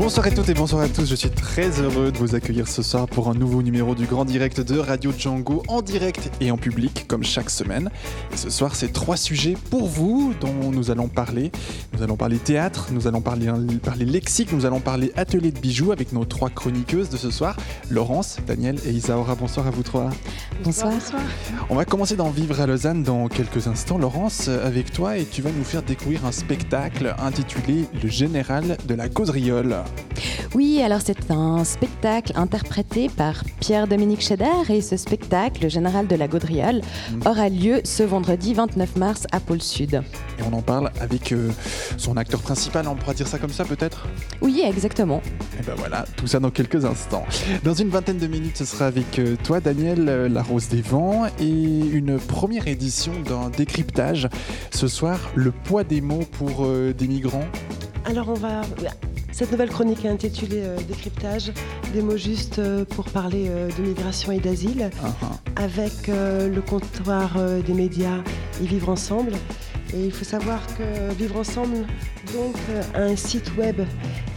Bonsoir à toutes et bonsoir à tous, je suis très heureux de vous accueillir ce soir pour un nouveau numéro du Grand Direct de Radio Django en direct et en public comme chaque semaine. Et ce soir c'est trois sujets pour vous dont nous allons parler. Nous allons parler théâtre, nous allons parler, parler lexique, nous allons parler atelier de bijoux avec nos trois chroniqueuses de ce soir, Laurence, Daniel et Isaora. Bonsoir à vous trois. Bonsoir. On va commencer d'en vivre à Lausanne dans quelques instants. Laurence, avec toi et tu vas nous faire découvrir un spectacle intitulé Le Général de la Gaudriole. Oui, alors c'est un spectacle interprété par Pierre-Dominique Cheder et ce spectacle, le général de la Gaudriole, Mm. aura lieu ce vendredi 29 mars à Pôle Sud. Et on en parle avec euh, son acteur principal, on pourra dire ça comme ça peut-être? Oui, exactement. Et ben voilà, tout ça dans quelques instants. Dans une vingtaine de minutes, ce sera avec euh, toi, Daniel, euh, La Rose des Vents, et une première édition d'un décryptage. Ce soir, le poids des mots pour euh, des migrants. Alors on va... Cette nouvelle chronique est intitulée euh, Décryptage, des mots justes euh, pour parler euh, de migration et d'asile, ah. avec le comptoir des médias et Vivre Ensemble. Et il faut savoir que Vivre Ensemble donc, a un site web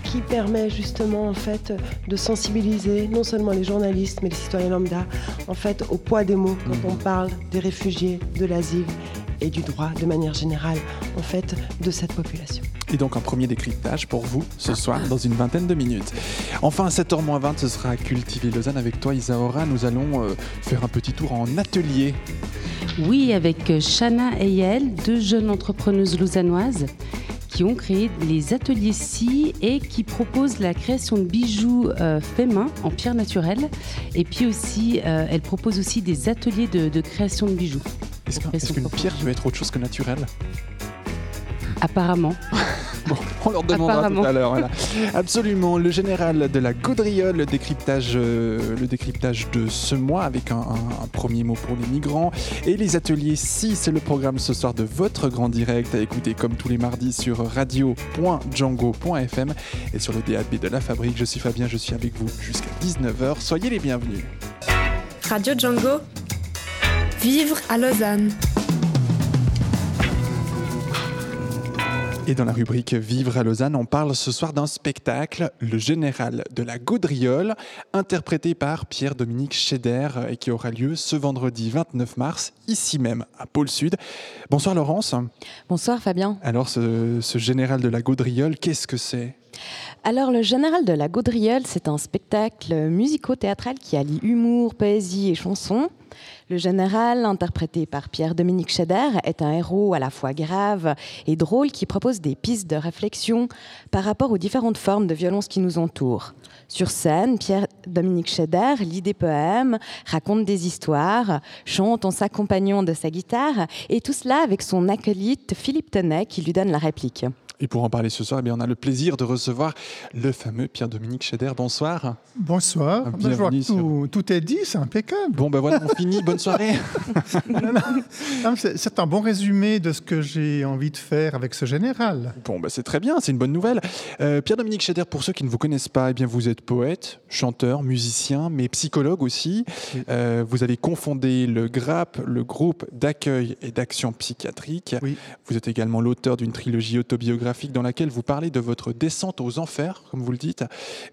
qui permet justement en fait de sensibiliser non seulement les journalistes mais les citoyens lambda en fait au poids des mots quand on parle des réfugiés, de l'asile et du droit de manière générale en fait de cette population. Et donc un premier décryptage pour vous ce soir dans une vingtaine de minutes. Enfin à 7h20 ce sera Cultiver Lausanne avec toi Isaora. Nous allons euh, faire un petit tour en atelier. Oui, avec euh, Shana et Yael, deux jeunes entrepreneuses lausannoises qui ont créé les ateliers SI et qui proposent la création de bijoux euh, faits main en pierre naturelle. Et puis aussi, euh, elles proposent aussi des ateliers de, de création de bijoux. Est-ce qu'une pierre peut être autre chose que naturelle Apparemment. Bon, on leur demandera tout à l'heure. voilà. Absolument. Le général de la Gaudriole, le décryptage, euh, le décryptage de ce mois avec un, un- un premier mot pour les migrants. Et les ateliers si c'est le programme ce soir de votre grand direct à écouter comme tous les mardis sur radio.django.fm et sur le DAB de la fabrique. Je suis Fabien, je suis avec vous jusqu'à 19h. Soyez les bienvenus. Radio Django, vivre à Lausanne. Et dans la rubrique Vivre à Lausanne, on parle ce soir d'un spectacle, Le Général de la Gaudriole, interprété par Pierre-Dominique Scheder et qui aura lieu ce vendredi 29 mars, ici même, à Pôle Sud. Bonsoir Laurence. Bonsoir Fabien. Alors, ce, ce Général de la Gaudriole, qu'est-ce que c'est? Alors le général de la Gaudriole, c'est un spectacle musico-théâtral qui allie humour, poésie et chanson. Le général, interprété par Pierre-Dominique Scheder, est un héros à la fois grave et drôle qui propose des pistes de réflexion par rapport aux différentes formes de violence qui nous entourent. Sur scène, Pierre-Dominique Scheder lit des poèmes, raconte des histoires, chante en s'accompagnant de sa guitare, et tout cela avec son acolyte Philippe Tenet qui lui donne la réplique. Et pour en parler ce soir, eh bien, on a le plaisir de recevoir le fameux Pierre-Dominique Scheder. Bonsoir. Bonsoir. Ben, je vois que bienvenue sur- tout, tout est dit, c'est impeccable. Bon, ben voilà, on finit. Bonne soirée. C'est un bon résumé de ce que j'ai envie de faire avec ce général. Bon, bah, c'est très bien, c'est une bonne nouvelle. Euh, Pierre-Dominique Scheder, pour ceux qui ne vous connaissent pas, eh bien, vous êtes poète, chanteur, musicien, mais psychologue aussi. Oui. Euh, vous avez confondé le GRAP, le groupe d'accueil et d'action psychiatrique. Oui. Vous êtes également l'auteur d'une trilogie autobiographique dans laquelle vous parlez de votre descente aux enfers, comme vous le dites,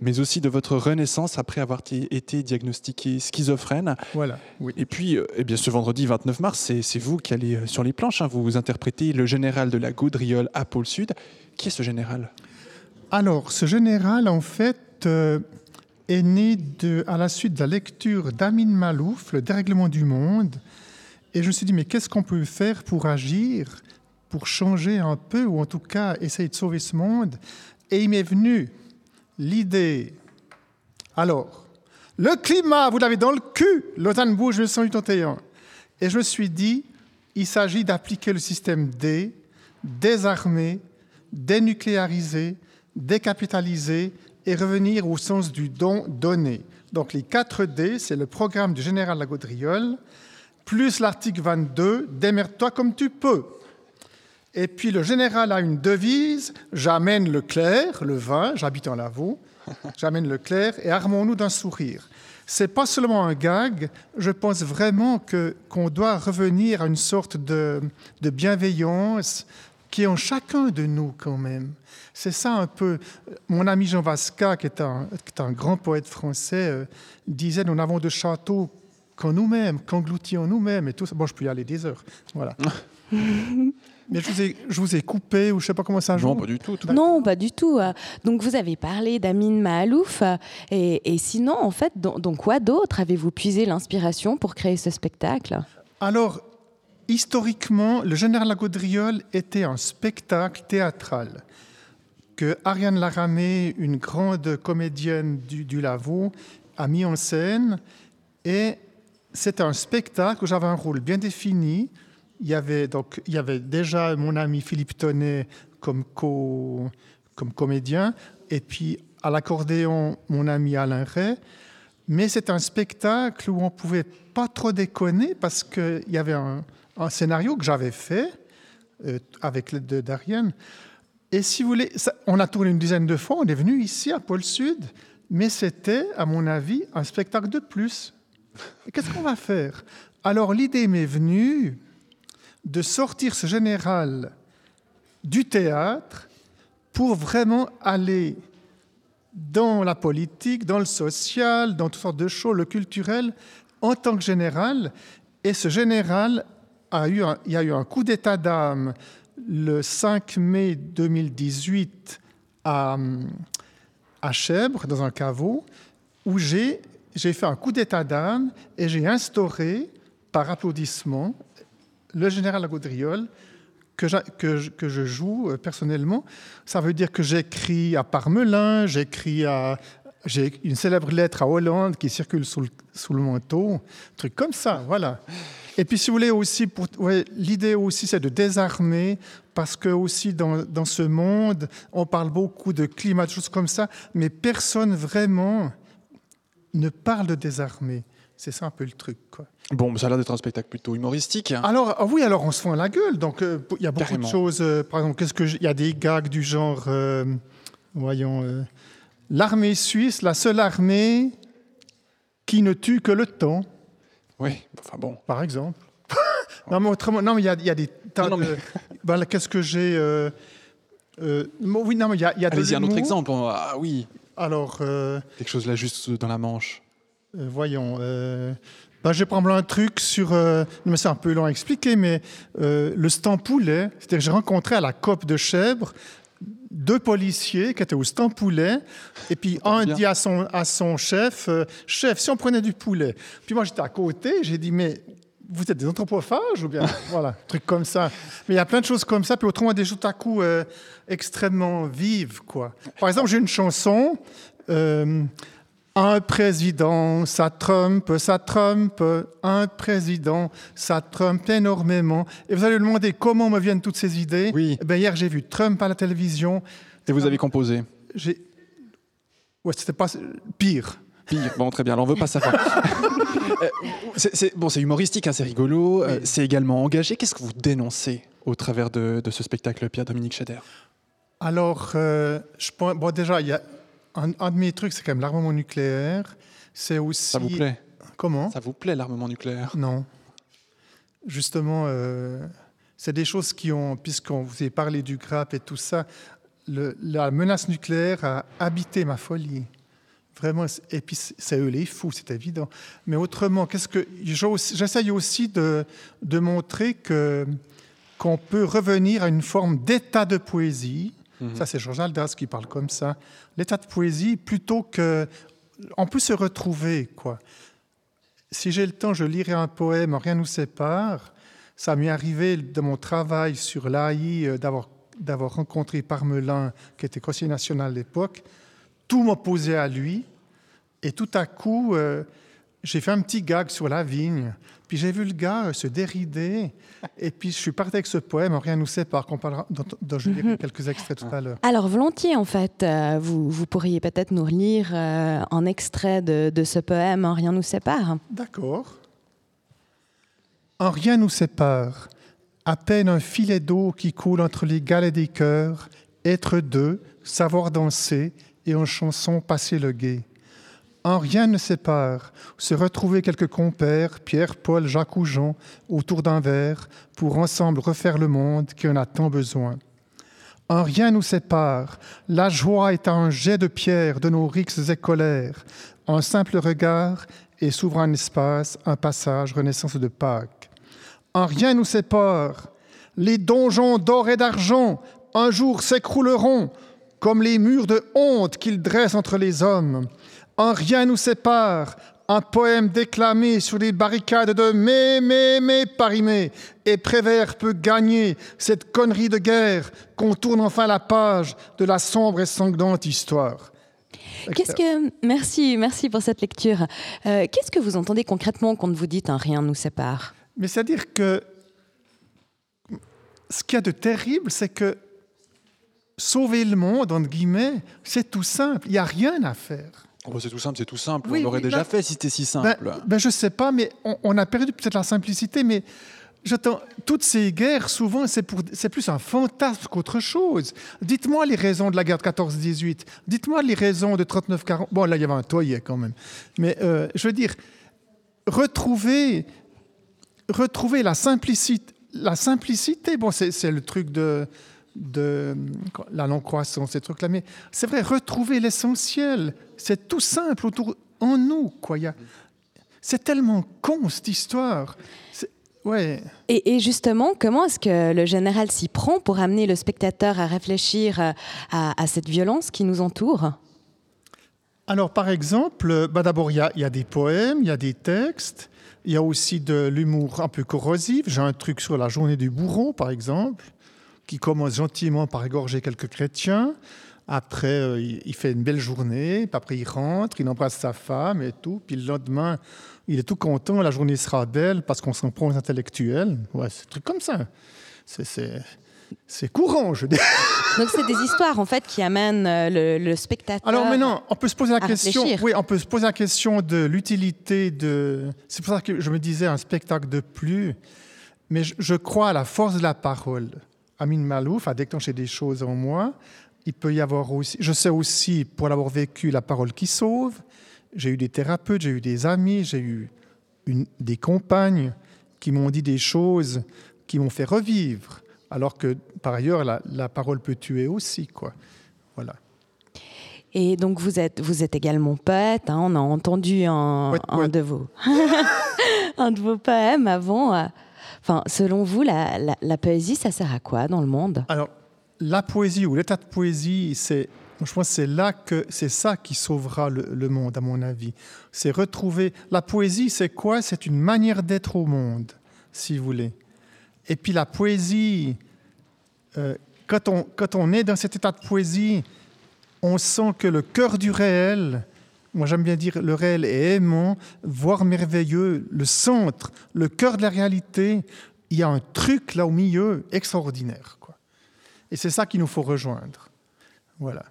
mais aussi de votre renaissance après avoir été diagnostiqué schizophrène. Voilà. Oui. Et puis, euh, eh bien, ce vendredi 29 mars, c'est vous qui allez euh, sur les planches. hein. vous vous interprétez le général de la Gaudriole à Pôle Sud. Qui est ce général? Alors, ce général, en fait, euh, est né de, à la suite de la lecture d'Amin Malouf, Le dérèglement du monde. Et je me suis dit, mais qu'est-ce qu'on peut faire pour agir, pour changer un peu, ou en tout cas essayer de sauver ce monde Et il m'est venu l'idée. Alors, le climat, vous l'avez dans le cul, Lausanne bouge 1981. Et je me suis dit, il s'agit d'appliquer le système D, désarmer, dénucléariser, décapitaliser et revenir au sens du don donné. Donc les 4 D, c'est le programme du général Lagaudriole. plus l'article 22, démerde-toi comme tu peux. Et puis le général a une devise, j'amène le clair, le vin, j'habite en Lavaux, j'amène le clair et armons-nous d'un sourire. C'est pas seulement un gag, je pense vraiment que qu'on doit revenir à une sorte de, de bienveillance qui est en chacun de nous quand même. C'est ça un peu. Mon ami Jean Vasca, qui est un, qui est un grand poète français, euh, disait Nous n'avons de château qu'en nous-mêmes, qu'engloutis en nous-mêmes, et tout ça. Bon, je peux y aller des heures. Voilà. Mais je vous, ai, je vous ai coupé, ou je sais pas comment ça joue. Non, pas du tout. tout. Non, pas du tout. Donc vous avez parlé d'Amin Mahalouf. euh, Et, et sinon, en fait, dans, dans quoi d'autre avez-vous puisé l'inspiration pour créer ce spectacle? Alors, historiquement, le général la Gaudriole était un spectacle théâtral que Ariane Laramé, une grande comédienne du, du Lavaux, a mis en scène. Et c'était un spectacle où j'avais un rôle bien défini. Il y avait, donc, il y avait déjà mon ami Philippe Tonnet comme, co, comme comédien, et puis à l'accordéon, mon ami Alain Ray. Mais c'est un spectacle où on pouvait pas trop déconner parce qu'il y avait un, scénario que j'avais fait euh, avec l'aide de d'Ariane. Et si vous voulez, on a tourné une dizaine de fois, on est venu ici à Pôle Sud, mais c'était, à mon avis, un spectacle de plus. Qu'est-ce qu'on va faire? Alors l'idée m'est venue de sortir ce général du théâtre pour vraiment aller dans la politique, dans le social, dans toutes sortes de choses, le culturel, en tant que général. Et ce général a eu un, il y a eu un coup d'état d'âme le 5 mai 2018 à, à dans un caveau, où j'ai fait un coup d'état d'âme et j'ai instauré, par applaudissement, le général Gaudriole que, je- que je joue euh, personnellement. Ça veut dire que j'écris à Parmelin, j'écris à. J'ai une célèbre lettre à Hollande qui circule sous le, manteau, un truc comme ça, voilà. Et puis, si vous voulez aussi, l'idée aussi, c'est de désarmer, parce que aussi dans, dans ce monde, on parle beaucoup de climat, de choses comme ça, mais personne vraiment ne parle de désarmer. C'est ça un peu le truc, quoi. Bon, ça a l'air d'être un spectacle plutôt humoristique. hein. Alors, ah oui, alors on se fout la gueule. Donc, euh, il y a beaucoup Carrément. de choses. euh, par exemple, qu'est-ce que il y a des gags du genre, euh, voyons, l'armée suisse, la seule armée qui ne tue que le temps, Oui, enfin bon. par exemple. non, mais autrement, non, mais il y a, il y a des tas Non, non, de. Voilà, qu'est-ce que j'ai euh, bon, Oui, non, mais il y a, y a de Allez-y, un autre exemple. Ah oui, Alors. euh, quelque chose là juste dans la manche. Euh, voyons. euh, ben, je vais prendre un truc sur. euh, mais c'est un peu long à expliquer, mais le Stampoulet. C'est-à-dire que j'ai rencontré à la COP de Chèvres deux policiers qui étaient au Stampoulet. Et puis un bien. dit à son, à son chef euh, Chef, si on prenait du poulet? Puis moi, j'étais à côté. J'ai dit Mais vous êtes des anthropophages ou bien Voilà, truc comme ça. Mais il y a plein de choses comme ça. Puis autrement, des tout à coup euh, extrêmement vives, quoi. Par exemple, j'ai une chanson. euh, un président, ça trompe, ça trompe, un président, ça trompe énormément. Et vous allez me demander comment me viennent toutes ces idées. Oui. Eh ben, hier, j'ai vu Trump à la télévision. Et vous avez composé J'ai... Ouais, c'était pas pire. Pire. Bon, très bien. Alors, on veut pas savoir. Euh, c'est, c'est- bon, c'est humoristique, hein, c'est rigolo. euh, Oui. c'est également engagé. Qu'est-ce que vous dénoncez au travers de, de ce spectacle, Pierre-Dominique Scheder Alors, euh, je pense, bon, déjà, il y a un, un de mes trucs, c'est quand même l'armement nucléaire. C'est aussi. Ça vous plaît? Comment? Ça vous plaît, l'armement nucléaire? Non. Justement, euh, c'est des choses qui ont, puisqu'on vous avez parlé du GRAP et tout ça, le- la menace nucléaire a habité ma folie. Vraiment, et puis c'est eux les fous, c'est évident. Mais autrement, qu'est-ce que j'essaye aussi de, de montrer que qu'on peut revenir à une forme d'état de poésie. Ça, c'est Georges Aldas qui parle comme ça. L'état de poésie, plutôt que on peut se retrouver, quoi. Si j'ai le temps, je lirai un poème, Rien nous sépare. Ça m'est arrivé de mon travail sur l'AI euh, d'avoir, d'avoir rencontré Parmelin, qui était conseiller national à l'époque. Tout m'opposait à lui. Et tout à coup, euh, j'ai fait un petit gag sur la vigne. Puis j'ai vu le gars se dérider. Et puis je suis parti avec ce poème, Rien nous sépare, qu'on parlera, dont, dont je lirai quelques extraits tout à l'heure. Alors volontiers, en fait, euh, vous, vous pourriez peut-être nous relire euh, un extrait de, de ce poème « Rien nous sépare D'accord. En rien nous sépare, à peine un filet d'eau qui coule entre les galets des cœurs, être deux, savoir danser et en chanson passer le guet. En rien ne sépare, se retrouver quelques compères, Pierre, Paul, Jacques ou Jean, autour d'un verre, pour ensemble refaire le monde qui en a tant besoin. En rien nous sépare, la joie est un jet de pierre de nos rixes et colères, un simple regard et s'ouvre un espace, un passage, renaissance de Pâques. En rien nous sépare, les donjons d'or et d'argent un jour s'écrouleront comme les murs de honte qu'ils dressent entre les hommes. En rien nous sépare un poème déclamé sur les barricades de mais, mais, mais, Paris-mais. Et Prévert peut gagner cette connerie de guerre qu'on tourne enfin la page de la sombre et sanglante histoire. Qu'est-ce que merci, merci pour cette lecture. Euh, Qu'est-ce que vous entendez concrètement quand vous dites un rien nous sépare? Mais c'est-à-dire que ce qu'il y a de terrible, c'est que sauver le monde, entre guillemets, c'est tout simple. Il n'y a rien à faire. Oh, bah, c'est tout simple, c'est tout simple. Oui, on l'aurait déjà fait si c'était si Ben, simple. ben, je sais pas, mais on, on a perdu peut-être la simplicité, mais j'attends. Toutes ces guerres, souvent, c'est pour, c'est plus un fantasme qu'autre chose. Dites-moi les raisons de la guerre de 14-18. Dites-moi les raisons de 39-40. Bon, là, il y avait un toyer quand même. Mais euh, je veux dire, retrouver, retrouver la simplicité. La simplicité, bon, c'est, c'est le truc de, de la non-croissance, ces trucs-là, mais c'est vrai, retrouver l'essentiel, c'est tout simple autour, en nous, quoi. C'est tellement con, cette histoire. Ouais. et, et justement, comment est-ce que le général s'y prend pour amener le spectateur à réfléchir euh, à, à cette violence qui nous entoure? Alors, par exemple, euh, bah, d'abord, il y, y a des poèmes, il y a des textes, il y a aussi de l'humour un peu corrosif. J'ai un truc sur la journée du bourreau, par exemple, qui commence gentiment par égorger quelques chrétiens. Après, euh, il, fait une belle journée, puis après, il rentre, il embrasse sa femme et tout. Puis le lendemain, il est tout content, la journée sera belle parce qu'on s'en prend aux intellectuels. Ouais, c'est un truc comme ça. C'est- courant, je dis. Donc c'est des histoires en fait qui amènent euh, le, le spectateur. Alors maintenant, on peut se poser la question. réfléchir. Oui, on peut se poser la question de l'utilité de. C'est pour ça que je me disais un spectacle de plus. Mais je, je crois à la force de la parole. Amin Malouf a déclenché des choses en moi. Il peut y avoir aussi. Je sais aussi, pour l'avoir vécu, la parole qui sauve. J'ai eu des thérapeutes, j'ai eu des amis, j'ai eu une- des compagnes qui m'ont dit des choses qui m'ont fait revivre. Alors que, par ailleurs, la, la parole peut tuer aussi, quoi. Voilà. Et donc vous êtes, vous êtes également poète. hein, on a entendu un, de vos, un de vos poèmes avant. Selon vous, la, poésie, ça sert à quoi dans le monde? Alors, la poésie ou l'état de poésie, c'est, je pense que c'est là que c'est ça qui sauvera le, le monde, à mon avis. C'est retrouver. La poésie, c'est quoi? C'est une manière d'être au monde, si vous voulez. Et puis la poésie, euh, quand, on, quand on est dans cet état de poésie, on sent que le cœur du réel, moi j'aime bien dire le réel est aimant, voire merveilleux, le centre, le cœur de la réalité, il y a un truc là au milieu extraordinaire. Quoi. Et c'est ça qu'il nous faut rejoindre. Voilà.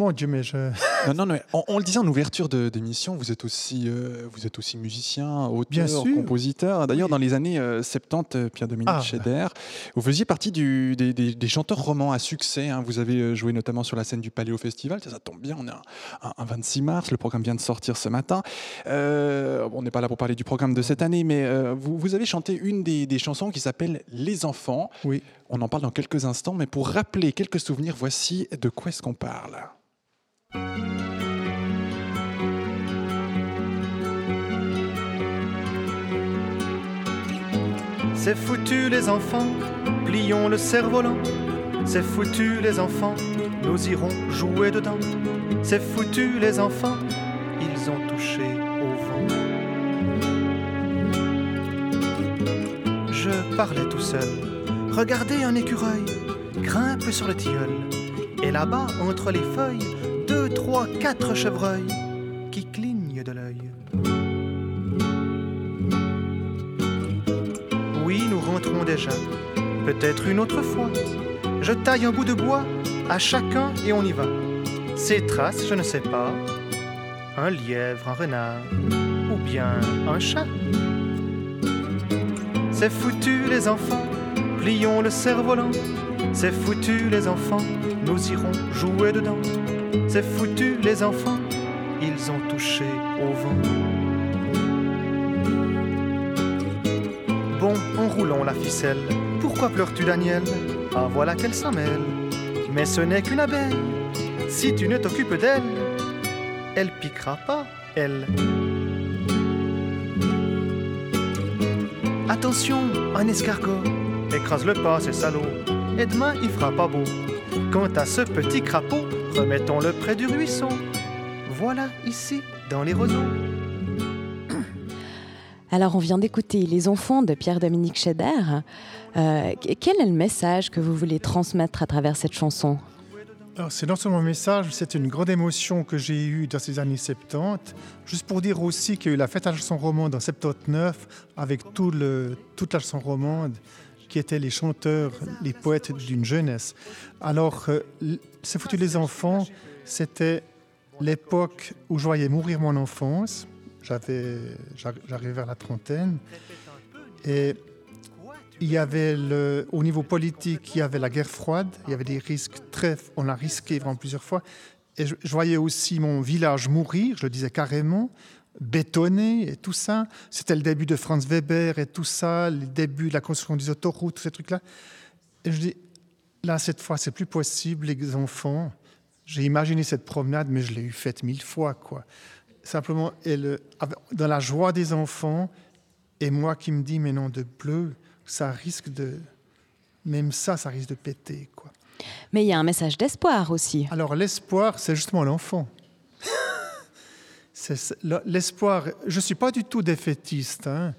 Mon Dieu, mais je... Non, non, on, on le disait en ouverture de- d'émission, vous êtes aussi, euh, vous êtes aussi musicien, auteur, compositeur. D'ailleurs, Oui. dans les années euh, 70, euh, Pierre-Dominique Ah. Scheder, vous faisiez partie du- des, des- des chanteurs romans à succès. hein. Vous avez euh, joué notamment sur la scène du Paléo Festival. Ça, ça tombe bien, on est un, un- un 26 mars. Le programme vient de sortir ce matin. Euh, on n'est pas là pour parler du programme de cette année, mais euh, vous, vous avez chanté une des, des chansons qui s'appelle Les enfants. Oui. On en parle dans quelques instants, mais pour rappeler quelques souvenirs, voici de quoi est-ce qu'on parle. C'est foutu les enfants, plions le cerf-volant. C'est foutu les enfants, nous irons jouer dedans. C'est foutu les enfants, ils ont touché au vent. Je parlais tout seul. Regardez un écureuil, grimpe sur le tilleul. Et là-bas, entre les feuilles, deux, trois, quatre chevreuils qui clignent de l'œil. Oui, nous rentrons déjà. Peut-être une autre fois. Je taille un bout de bois à chacun et on y va. Ces traces, je ne sais pas. Un lièvre, un renard ou bien un chat. c'est foutu les enfants, plions le cerf-volant. C'est foutu les enfants, nous irons jouer dedans. C'est foutu les enfants, ils ont touché au vent. Bon, enroulons la ficelle. Pourquoi pleures-tu, Daniel? Ah, voilà qu'elle s'en mêle. Mais ce n'est qu'une abeille. Si tu ne t'occupes d'elle, elle piquera pas, elle. Attention, un escargot. Écrase-le pas, c'est salaud. Et demain, il fera pas beau. Quant à ce petit crapaud, remettons-le près du ruisseau. Voilà, ici, dans les roseaux. Alors, on vient d'écouter Les enfants de Pierre-Dominique Chédère. Euh, quel est le message que vous voulez transmettre à travers cette chanson? Alors, c'est non seulement un message, c'est une grande émotion que j'ai eue dans ces années 70. Juste pour dire aussi qu'il y a eu la fête à la chanson romande en 79 avec tout le, toute la chanson romande qui étaient les chanteurs, les poètes d'une jeunesse. Alors, euh, C'est foutu les enfants, c'était l'époque où je voyais mourir mon enfance. J'arrivais vers la trentaine. Et il y avait au niveau politique, il y avait la guerre froide, il y avait des risques très, on a risqué vraiment plusieurs fois. Et je voyais aussi mon village mourir, je le disais carrément, bétonné et tout ça. C'était le début de Franz Weber et tout ça, le début de la construction des autoroutes, tous ces trucs-là. Et je dis, là, cette fois, c'est plus possible, les enfants. J'ai imaginé cette promenade, mais je l'ai eu faite mille fois, quoi. Simplement, et le, dans la joie des enfants, et moi qui me dis, mais non, de bleu, ça risque de. Même ça, ça risque de péter, quoi. Mais il y a un message d'espoir aussi. Alors, l'espoir, c'est justement l'enfant. L'espoir, je ne suis pas du tout défaitiste, hein,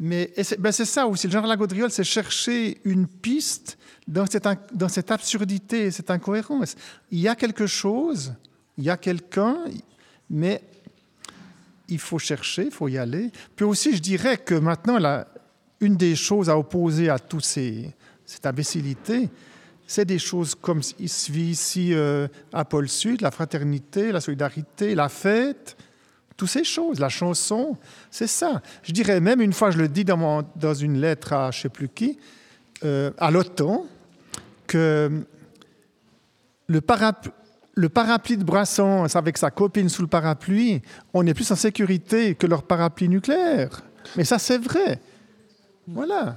mais ben c'est ça aussi, le genre la gaudriole, c'est chercher une piste dans cette, absurdité, cette incohérence. Il y a quelque chose, il y a quelqu'un, mais il faut chercher, il faut y aller. Puis aussi, je dirais que maintenant, une des choses à opposer à toute cette imbécilité, c'est des choses comme il se vit ici euh, à Pôle Sud, la fraternité, la solidarité, la fête, toutes ces choses. La chanson, c'est ça. Je dirais même, une fois, je le dis dans, mon, dans une lettre à je ne sais plus qui, euh, à l'OTAN, que le parapluie, le parapluie de Brassens avec sa copine sous le parapluie, on est plus en sécurité que leur parapluie nucléaire. Mais ça, c'est vrai. Voilà.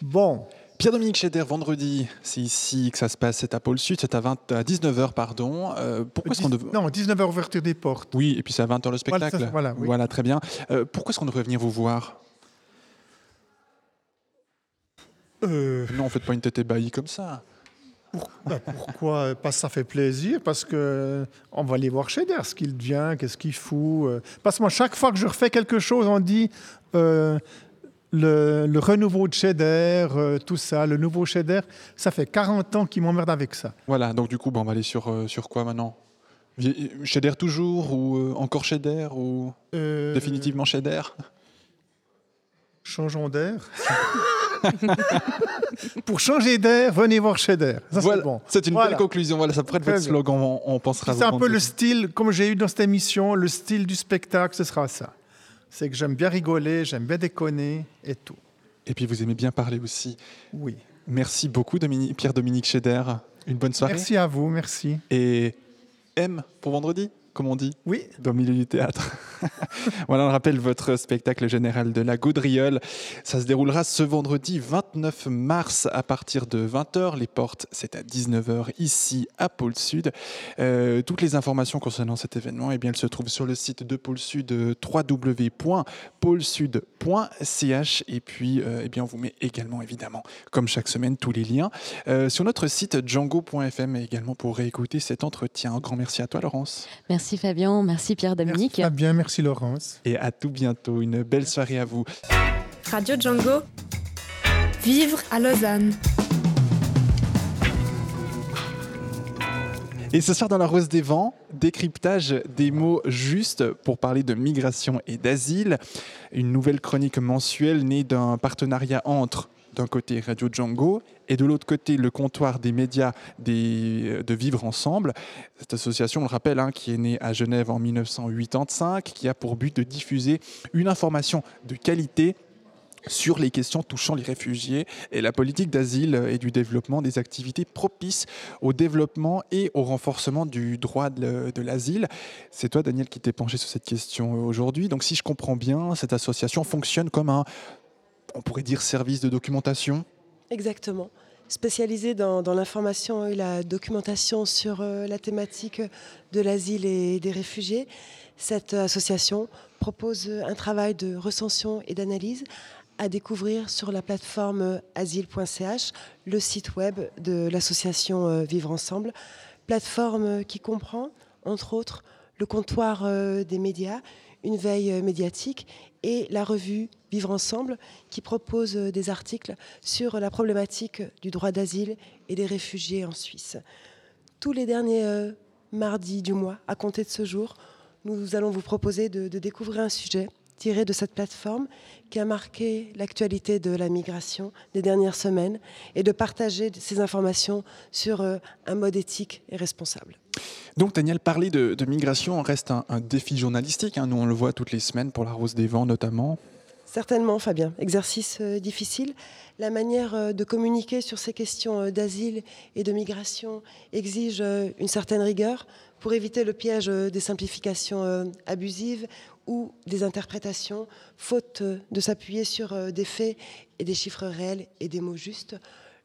Bon. Pierre-Dominique Scheder, vendredi, c'est ici que ça se passe, c'est à Pôle Sud, c'est à, 20, à 19h, pardon. Euh, pourquoi est-ce qu'on dev... Non, 19h ouverture des portes. Oui, et puis c'est à 20h le spectacle. Voilà, voilà, oui. voilà très bien. Euh, pourquoi est-ce qu'on devrait venir vous voir? Euh... Non, faites pas une tête ébahie comme ça. Pour, bah, pourquoi? Parce que ça fait plaisir, parce que on va aller voir Scheder, ce qu'il devient, qu'est-ce qu'il fout. euh. Parce que moi, chaque fois que je refais quelque chose, on dit euh, le, le, renouveau de Scheder, euh, tout ça, le nouveau Scheder, ça fait 40 ans qu'il m'emmerde avec ça. Voilà, donc du coup, bah, on va aller sur, euh, sur quoi maintenant? Scheder toujours ou euh, encore Scheder ou définitivement Scheder Changeons d'air. Pour changer d'air, venez voir. Ça, voilà, c'est bon. C'est une Voilà. belle conclusion. Voilà, ça pourrait être votre slogan. On, on pensera. C'est un peu le style, comme j'ai eu dans cette émission, le style du spectacle, ce sera ça. C'est que j'aime bien rigoler, j'aime bien déconner et tout. Et puis vous aimez bien parler aussi. Oui. Merci beaucoup, Dominique- Pierre-Dominique Scheder. Une bonne soirée. Merci à vous, merci. Et M pour vendredi, comme on dit Oui. dans le milieu du théâtre. voilà, on rappelle votre spectacle général de la Gaudriole. Ça se déroulera ce vendredi 29 mars à partir de 20h. Les portes, c'est à 19h ici à Pôle Sud. Euh, toutes les informations concernant cet événement, eh bien, elles se trouvent sur le site de Pôle Sud, euh, www.pôlesud.ch. Et puis, euh, eh bien, on vous met également, évidemment, comme chaque semaine, tous les liens euh, sur notre site django.fm et également pour réécouter cet entretien. Un grand merci à toi, Laurence. Merci Fabien, merci Pierre-Dominique. Merci Fabien, merci Laurence. Et à tout bientôt. Une belle soirée à vous. Radio Django. Vivre à Lausanne. Et ce soir dans la Rose des Vents, décryptage des mots justes pour parler de migration et d'asile. Une nouvelle chronique mensuelle née d'un partenariat entre d'un côté Radio Django et de l'autre côté le comptoir des médias des- de Vivre Ensemble. Cette association, on le rappelle, hein, qui est née à Genève en 1985, qui a pour but de diffuser une information de qualité sur les questions touchant les réfugiés et la politique d'asile et du développement des activités propices au développement et au renforcement du droit de, de l'asile. C'est toi, Daniel, qui t'es penché sur cette question aujourd'hui. Donc, si je comprends bien, cette association fonctionne comme un, on pourrait dire, service de documentation? Exactement. Spécialisé dans, dans l'information et la documentation sur euh, la thématique de l'asile et des réfugiés, cette association propose un travail de recension et d'analyse à découvrir sur la plateforme asile.ch, le site web de l'association euh, Vivre Ensemble, plateforme qui comprend, entre autres, le comptoir euh, des médias, une veille euh, médiatique et la revue Vivre Ensemble qui propose des articles sur la problématique du droit d'asile et des réfugiés en Suisse. Tous les derniers mardis du mois, à compter de ce jour, nous allons vous proposer de découvrir un sujet tiré de cette plateforme qui a marqué l'actualité de la migration des dernières semaines et de partager ces informations sur euh, un mode éthique et responsable. Donc Daniel, parler de, de migration reste un, un défi journalistique. Hein. Nous, on le voit toutes les semaines pour la Rose des Vents notamment. Certainement, Fabien. Exercice euh, difficile. La manière euh, de communiquer sur ces questions euh, d'asile et de migration exige une certaine rigueur pour éviter le piège des simplifications abusives ou des interprétations, faute euh, de s'appuyer sur euh, des faits et des chiffres réels et des mots justes.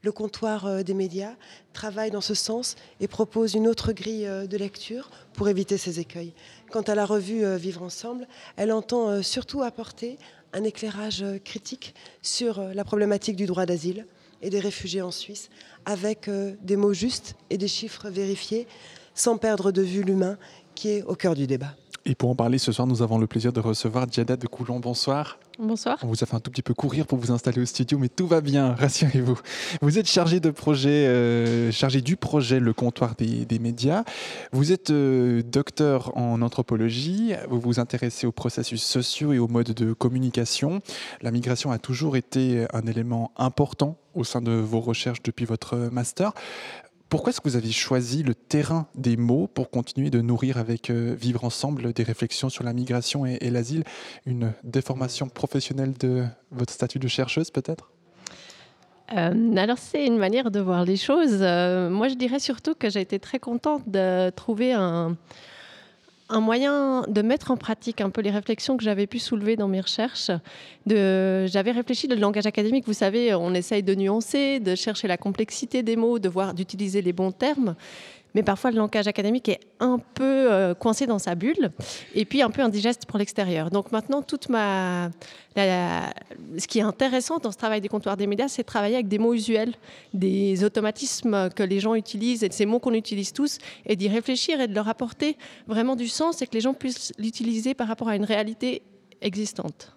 Le comptoir euh, des médias travaille dans ce sens et propose une autre grille de lecture pour éviter ces écueils. Quant à la revue Vivre ensemble, elle entend surtout apporter un éclairage critique sur la problématique du droit d'asile et des réfugiés en Suisse, avec des mots justes et des chiffres vérifiés, sans perdre de vue l'humain qui est au cœur du débat. Et pour en parler ce soir, nous avons le plaisir de recevoir Diada de Coulon. Bonsoir. Bonsoir. On vous a fait un tout petit peu courir pour vous installer au studio, mais tout va bien, rassurez-vous. Vous êtes chargé de projet, euh, chargé du projet Le Comptoir des, des médias. Vous êtes euh, docteur en anthropologie. Vous vous intéressez aux processus sociaux et aux modes de communication. La migration a toujours été un élément important au sein de vos recherches depuis votre master. Pourquoi est-ce que vous avez choisi le terrain des mots pour continuer de nourrir avec euh, Vivre ensemble des réflexions sur la migration et, l'asile? Une déformation professionnelle de votre statut de chercheuse peut-être? Euh, alors c'est une manière de voir les choses. Euh, moi je dirais surtout que j'ai été très contente de trouver un, un moyen de mettre en pratique un peu les réflexions que j'avais pu soulever dans mes recherches. De, j'avais réfléchi le langage académique, vous savez, on essaye de nuancer, de chercher la complexité des mots, de voir, d'utiliser les bons termes. Mais parfois, le langage académique est un peu euh, coincé dans sa bulle et puis un peu indigeste pour l'extérieur. Donc maintenant, toute ce qui est intéressant dans ce travail des comptoirs des médias, c'est de travailler avec des mots usuels, des automatismes que les gens utilisent et de ces mots qu'on utilise tous, et d'y réfléchir et de leur apporter vraiment du sens et que les gens puissent l'utiliser par rapport à une réalité existante.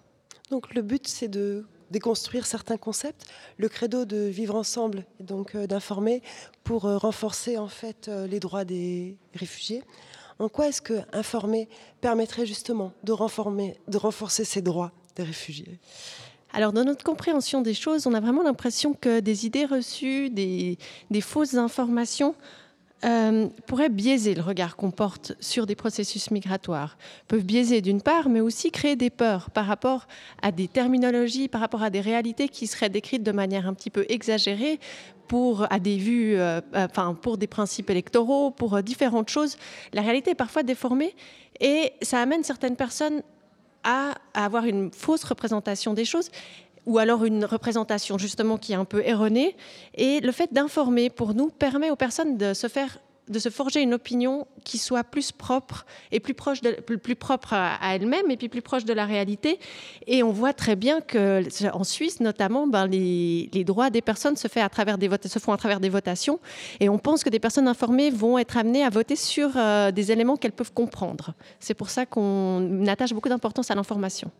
Donc le but, c'est de déconstruire certains concepts. Le credo de vivre ensemble, donc euh, d'informer pour euh, renforcer en fait euh, les droits des réfugiés. En quoi est-ce que informer permettrait justement de, renforcer ces droits des réfugiés? Alors, dans notre compréhension des choses, on a vraiment l'impression que des idées reçues, des fausses informations euh, pourraient biaiser le regard qu'on porte sur des processus migratoires. Peuvent biaiser d'une part, mais aussi créer des peurs par rapport à des terminologies, par rapport à des réalités qui seraient décrites de manière un petit peu exagérée pour des vues, euh, euh, enfin pour des principes électoraux, pour euh, différentes choses. La réalité est parfois déformée et ça amène certaines personnes à avoir une fausse représentation des choses ou alors une représentation justement qui est un peu erronée. Et le fait d'informer pour nous permet aux personnes de se faire de se forger une opinion qui soit plus propre et plus proche de, plus, propre à, elle-même et puis plus proche de la réalité. Et on voit très bien que en Suisse notamment, ben, les, droits des personnes se font à travers des votations. Et on pense que des personnes informées vont être amenées à voter sur euh, des éléments qu'elles peuvent comprendre. C'est pour ça qu'on attache beaucoup d'importance à l'information.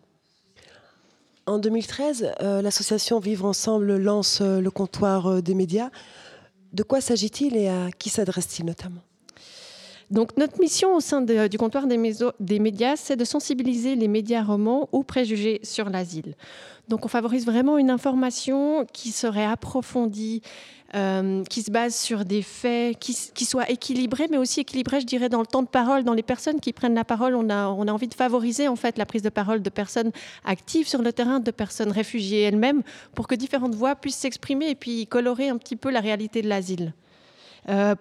En 2013, euh, l'association Vivre Ensemble lance euh, le comptoir euh, des médias. De quoi s'agit-il et à qui s'adresse-t-il notamment? Donc notre mission au sein du comptoir des médias, c'est de sensibiliser les médias romans aux préjugés sur l'asile. Donc on favorise vraiment une information qui serait approfondie, euh, qui se base sur des faits, qui, s- qui soit équilibrée, mais aussi équilibrée, je dirais, dans le temps de parole, dans les personnes qui prennent la parole. On a, on a envie de favoriser en fait la prise de parole de personnes actives sur le terrain, de personnes réfugiées elles-mêmes, pour que différentes voix puissent s'exprimer et puis colorer un petit peu la réalité de l'asile. Euh,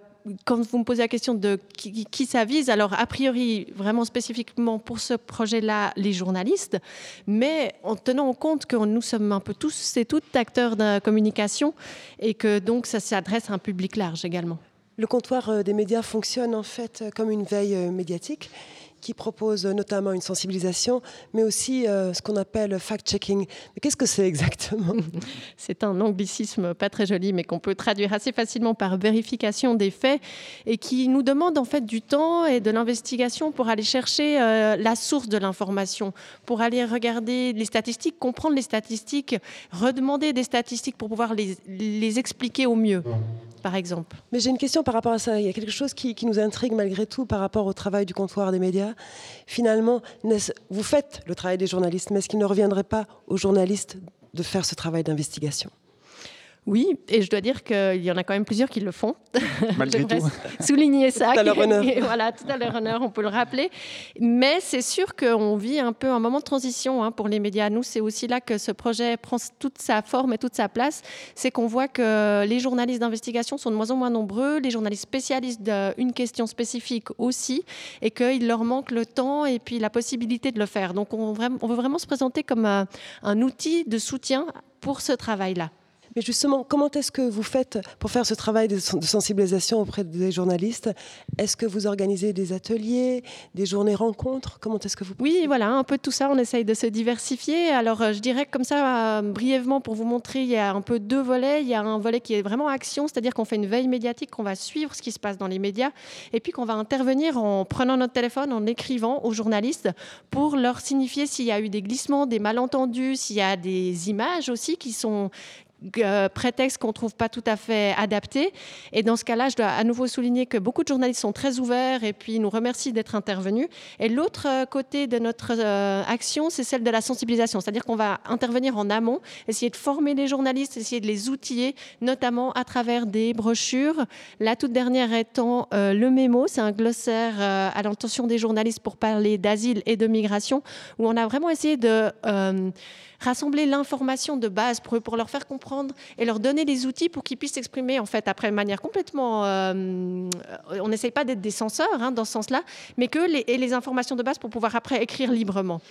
quand vous me posez la question de qui, qui ça vise, alors a priori, vraiment spécifiquement pour ce projet-là, les journalistes, mais en tenant en compte que nous sommes un peu tous et toutes acteurs de communication et que donc ça s'adresse à un public large également. Le comptoir euh, des médias fonctionne en fait comme une veille euh, médiatique qui propose notamment une sensibilisation, mais aussi euh, ce qu'on appelle fact-checking. Mais qu'est-ce que c'est exactement? C'est un anglicisme pas très joli, mais qu'on peut traduire assez facilement par vérification des faits et qui nous demande en fait du temps et de l'investigation pour aller chercher euh, la source de l'information, pour aller regarder les statistiques, comprendre les statistiques, redemander des statistiques pour pouvoir les, les expliquer au mieux, par exemple. Mais j'ai une question par rapport à ça. Il y a quelque chose qui, qui nous intrigue malgré tout par rapport au travail du comptoir des médias. Finalement, vous faites le travail des journalistes, mais est-ce qu'il ne reviendrait pas aux journalistes de faire ce travail d'investigation? Oui, et je dois dire qu'il y en a quand même plusieurs qui le font. Malgré tout. souligner ça. Tout à leur honneur. Et voilà, tout à leur honneur, on peut le rappeler. Mais c'est sûr qu'on vit un peu un moment de transition hein, pour les médias. Nous, c'est aussi là que ce projet prend toute sa forme et toute sa place. C'est qu'on voit que les journalistes d'investigation sont de moins en moins nombreux, les journalistes spécialistes d'une question spécifique aussi, et qu'il leur manque le temps et puis la possibilité de le faire. Donc, on, veut vraiment se présenter comme un, un outil de soutien pour ce travail-là. Mais justement, comment est-ce que vous faites pour faire ce travail de sen- de sensibilisation auprès des journalistes? Est-ce que vous organisez des ateliers, des journées rencontres? Comment est-ce que vous Oui, voilà, un peu de tout ça. On essaye de se diversifier. Alors, euh, je dirais que comme ça, euh, brièvement, pour vous montrer, il y a un peu deux volets. Il y a un volet qui est vraiment action, c'est-à-dire qu'on fait une veille médiatique, qu'on va suivre ce qui se passe dans les médias, et puis qu'on va intervenir en prenant notre téléphone, en écrivant aux journalistes pour leur signifier s'il y a eu des glissements, des malentendus, s'il y a des images aussi qui sont euh, prétextes qu'on ne trouve pas tout à fait adaptés. Et dans ce cas-là, je dois à nouveau souligner que beaucoup de journalistes sont très ouverts et puis nous remercient d'être intervenus. Et l'autre euh, côté de notre euh, action, c'est celle de la sensibilisation. C'est-à-dire qu'on va intervenir en amont, essayer de former les journalistes, essayer de les outiller, notamment à travers des brochures. La toute dernière étant le mémo, c'est un glossaire à l'intention des journalistes pour parler d'asile et de migration, où on a vraiment essayé de... rassembler l'information de base pour pour leur faire comprendre et leur donner les outils pour qu'ils puissent s'exprimer en fait après de manière complètement. euh, on n'essaye pas d'être des censeurs hein, dans ce sens-là, mais que les, et les informations de base pour pouvoir après écrire librement.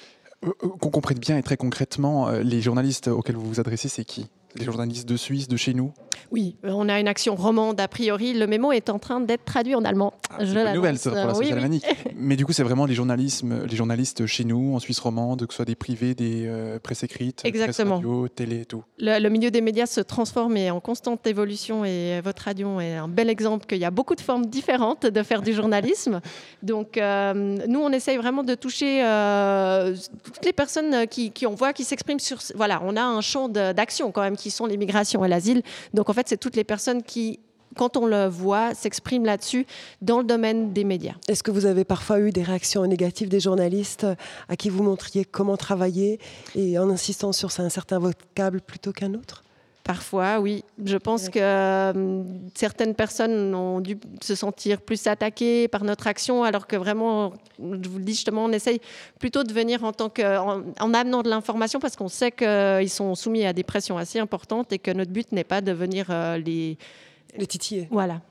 Euh, euh, Qu'on comprenne bien et très concrètement, les journalistes auxquels vous vous adressez, c'est qui? Les journalistes de Suisse, de chez nous Oui, euh, on a une action romande a priori. Le mémo est en train d'être traduit en allemand. Ah, Je c'est une nouvelle ça, pour la Euh, Suisse oui, oui. Mais du coup, c'est vraiment les, journalismes, les journalistes chez nous, en Suisse romande, que ce soit des privés, des euh, presses écrites, presse Exactement. radio, télé et tout. Le, le milieu des médias se transforme et est en constante évolution et votre radio est un bel exemple qu'il y a beaucoup de formes différentes de faire du journalisme. Donc euh, nous, on essaye vraiment de toucher euh, toutes les personnes qui, qui on voit qui s'expriment sur... Voilà, on a un champ d'action quand même qui sont l'immigration et l'asile. Donc en fait, c'est toutes les personnes qui, quand on le voit, s'expriment là-dessus dans le domaine des médias. Est-ce que vous avez parfois eu des réactions négatives des journalistes à qui vous montriez comment travailler et en insistant sur un certain vocable plutôt qu'un autre? Parfois, oui. Je pense que euh, certaines personnes ont dû se sentir plus attaquées par notre action, alors que vraiment, je vous le dis justement, on essaye plutôt de venir en tant que, en, en amenant de l'information, parce qu'on sait qu'ils sont soumis à des pressions assez importantes et que notre but n'est pas de venir euh, les, Les titiller voilà.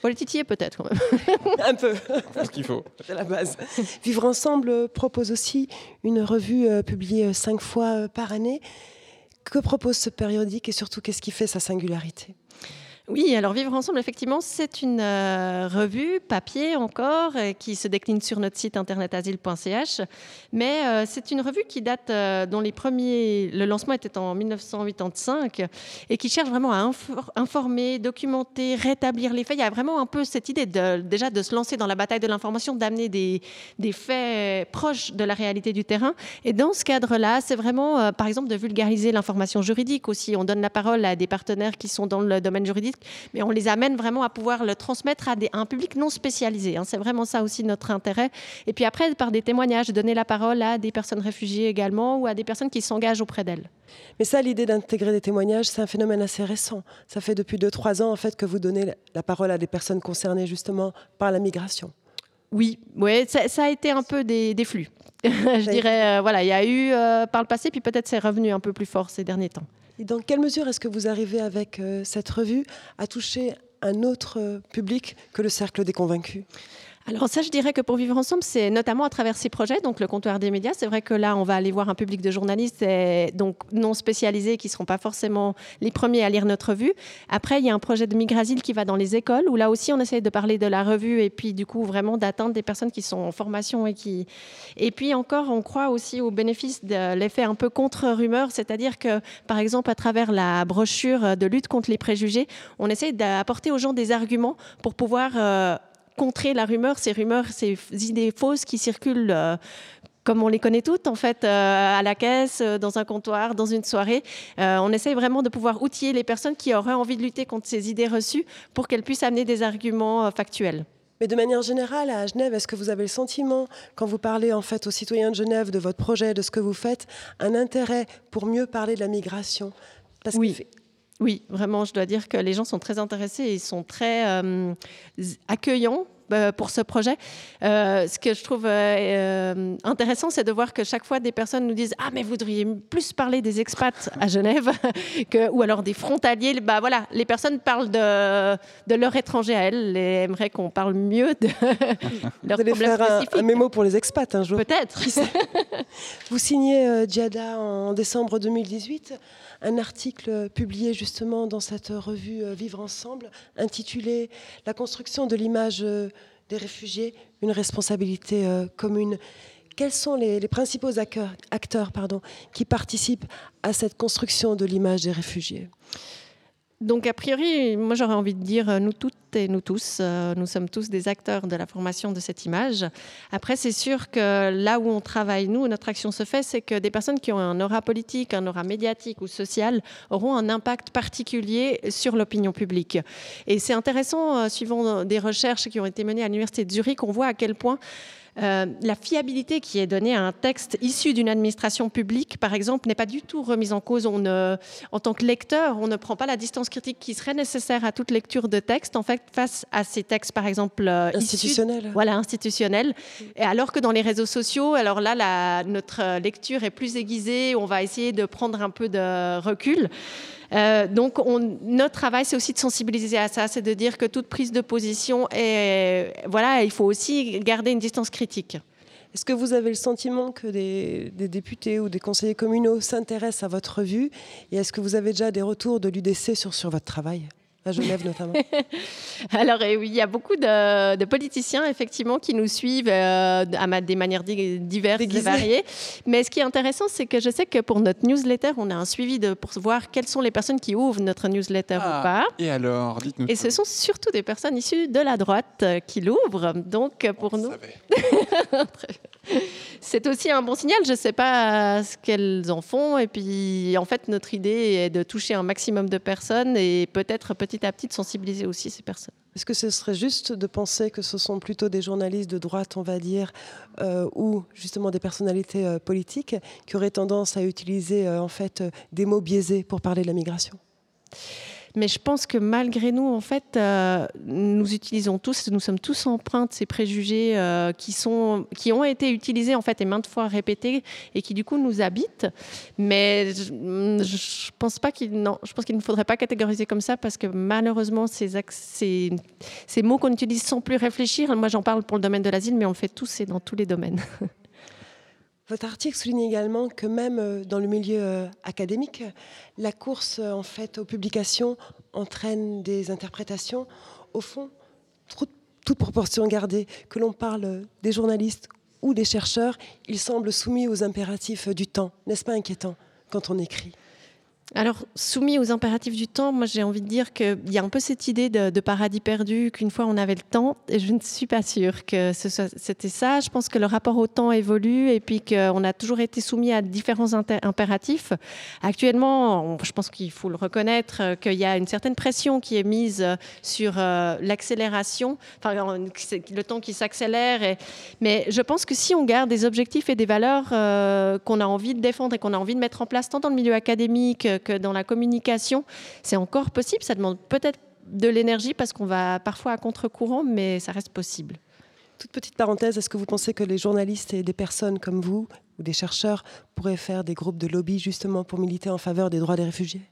Faut les titiller peut-être. quand même. Un peu, C'est ce qu'il faut. c'est la base. Vivre ensemble propose aussi une revue euh, publiée cinq fois euh, par année. Que propose ce périodique et surtout qu'est-ce qui fait sa singularité? Oui, alors Vivre Ensemble, effectivement, c'est une euh, revue papier encore euh, qui se décline sur notre site internetasile.ch. Mais euh, c'est une revue qui date, dont les premiers. Le lancement était en 1985 et qui cherche vraiment à infor- informer, documenter, rétablir les faits. Il y a vraiment un peu cette idée déjà de se lancer dans la bataille de l'information, d'amener des, des faits proches de la réalité du terrain. Et dans ce cadre-là, c'est vraiment, par exemple, de vulgariser l'information juridique aussi. On donne la parole à des partenaires qui sont dans le domaine juridique Mais on les amène vraiment à pouvoir le transmettre à, des, un public non spécialisé. Hein. C'est vraiment ça aussi notre intérêt. Et puis après, par des témoignages, donner la parole à des personnes réfugiées également ou à des personnes qui s'engagent auprès d'elles. Mais ça, l'idée d'intégrer des témoignages, c'est un phénomène assez récent. Ça fait depuis 2-3 ans en fait que vous donnez la parole à des personnes concernées justement par la migration. Oui, ouais, ça, a été un peu des, flux. je dirais, euh, voilà, il y a eu euh, par le passé, puis peut-être c'est revenu un peu plus fort ces derniers temps. Et dans quelle mesure est-ce que vous arrivez avec euh, cette revue à toucher un autre public que le cercle des convaincus? Alors ça, je dirais que pour vivre ensemble, c'est notamment à travers ces projets, donc le comptoir des médias. C'est vrai que là, on va aller voir un public de journalistes et donc non spécialisés qui ne seront pas forcément les premiers à lire notre revue. Après, il y a un projet de Migrasil qui va dans les écoles, où là aussi, on essaie de parler de la revue et puis du coup vraiment d'atteindre des personnes qui sont en formation et qui... Et puis encore, on croit aussi au bénéfice de l'effet un peu contre-rumeur, c'est-à-dire que par exemple, à travers la brochure de lutte contre les préjugés, on essaie d'apporter aux gens des arguments pour pouvoir... Euh, contrer la rumeur, ces rumeurs, ces idées fausses qui circulent. Euh, comme on les connaît toutes, en fait, euh, à la caisse, euh, dans un comptoir, dans une soirée. on essaye vraiment de pouvoir outiller les personnes qui auraient envie de lutter contre ces idées reçues pour qu'elles puissent amener des arguments factuels. Mais de manière générale, à Genève, est-ce que vous avez le sentiment, quand vous parlez en fait aux citoyens de Genève de votre projet, de ce que vous faites, un intérêt pour mieux parler de la migration? Oui. Oui, vraiment, je dois dire que les gens sont très intéressés et ils sont très euh, accueillants euh, pour ce projet. Euh, ce que je trouve intéressant, c'est de voir que chaque fois des personnes nous disent Ah, mais vous devriez plus parler des expats à Genève, que, ou alors des frontaliers. Bah voilà, les personnes parlent de, de leur étranger à elles et aimeraient qu'on parle mieux de leurs problèmes faire un, un, mémo pour les expats un jour. Peut-être. vous signez Djada en décembre 2018 un article publié justement dans cette revue euh, Vivre ensemble, intitulé La construction de l'image euh, des réfugiés, une responsabilité euh, commune. Quels sont les, principaux acteurs, qui participent à cette construction de l'image des réfugiés? Donc, a priori, moi j'aurais envie de dire, euh, nous toutes et nous tous, euh, nous sommes tous des acteurs de la formation de cette image. Après, c'est sûr que là où on travaille, nous, notre action se fait, c'est que des personnes qui ont un aura politique, un aura médiatique ou social auront un impact particulier sur l'opinion publique. Et c'est intéressant, euh, suivant des recherches qui ont été menées à l'Université de Zurich, on voit à quel point euh, la fiabilité qui est donnée à un texte issu d'une administration publique, par exemple, n'est pas du tout remise en cause. On en tant que lecteur, on ne prend pas la distance critique qui serait nécessaire à toute lecture de texte, en fait, face à ces textes, par exemple, euh, institutionnels. voilà, institutionnels. Et alors que dans les réseaux sociaux, alors là, la, notre lecture est plus aiguisée, on va essayer de prendre un peu de recul. Euh, donc, notre travail, c'est aussi de sensibiliser à ça, c'est de dire que toute prise de position est, voilà, il faut aussi garder une distance critique. Est-ce que vous avez le sentiment que des, députés ou des conseillers communaux s'intéressent à votre revue Et est-ce que vous avez déjà des retours de l'UDC sur, sur votre travail? À Genève notamment Alors eh oui, il y a beaucoup de, politiciens effectivement qui nous suivent euh, à des manières diverses et variées. Mais ce qui est intéressant, c'est que je sais que pour notre newsletter, on a un suivi de, pour voir quelles sont les personnes qui ouvrent notre newsletter ou ah, pas. Et alors, dites-nous. Et ce sont surtout des personnes issues de la droite euh, qui l'ouvrent. Donc pour nous. c'est aussi un bon signal. Je ne sais pas ce qu'elles en font. Et puis, en fait, notre idée est de toucher un maximum de personnes et peut-être petit à petit de sensibiliser aussi ces personnes. Est-ce que ce serait juste de penser que ce sont plutôt des journalistes de droite, on va dire, euh, ou justement des personnalités euh, politiques qui auraient tendance à utiliser euh, en fait des mots biaisés pour parler de la migration? Mais je pense que malgré nous, en fait, euh, nous utilisons tous, nous sommes tous empreints de ces préjugés euh, qui, sont, qui ont été utilisés en fait et maintes fois répétés et qui du coup nous habitent. Mais je, pense pas qu'il, non, je pense qu'il ne faudrait pas catégoriser comme ça parce que malheureusement ces mots qu'on utilise sans plus réfléchir. Moi, j'en parle pour le domaine de l'asile, mais on le fait tous et dans tous les domaines. Votre article souligne également que même euh, dans le milieu euh, académique, la course euh, en fait aux publications entraîne des interprétations. Au fond, toute proportion gardée, que l'on parle des journalistes ou des chercheurs, ils semblent soumis aux impératifs du temps. N'est-ce pas inquiétant quand on écrit? Alors, soumis aux impératifs du temps, moi j'ai envie de dire qu'il y a un peu cette idée de, paradis perdu, qu'une fois on avait le temps, et je ne suis pas sûre que c'était ça. Je pense que le rapport au temps évolue et puis qu'on a toujours été soumis à différents impératifs. Actuellement, je pense qu'il faut le reconnaître, euh, qu'il y a une certaine pression qui est mise euh, sur euh, l'accélération, enfin le temps qui s'accélère. Mais je pense que si on garde des objectifs et des valeurs qu'on a envie de défendre et qu'on a envie de mettre en place tant dans le milieu académique que dans la communication, c'est encore possible. Ça demande peut-être de l'énergie parce qu'on va parfois à contre-courant, mais ça reste possible. Toute petite parenthèse, est-ce que vous pensez que les journalistes et des personnes comme vous ou des chercheurs pourraient faire des groupes de lobby justement pour militer en faveur des droits des réfugiés?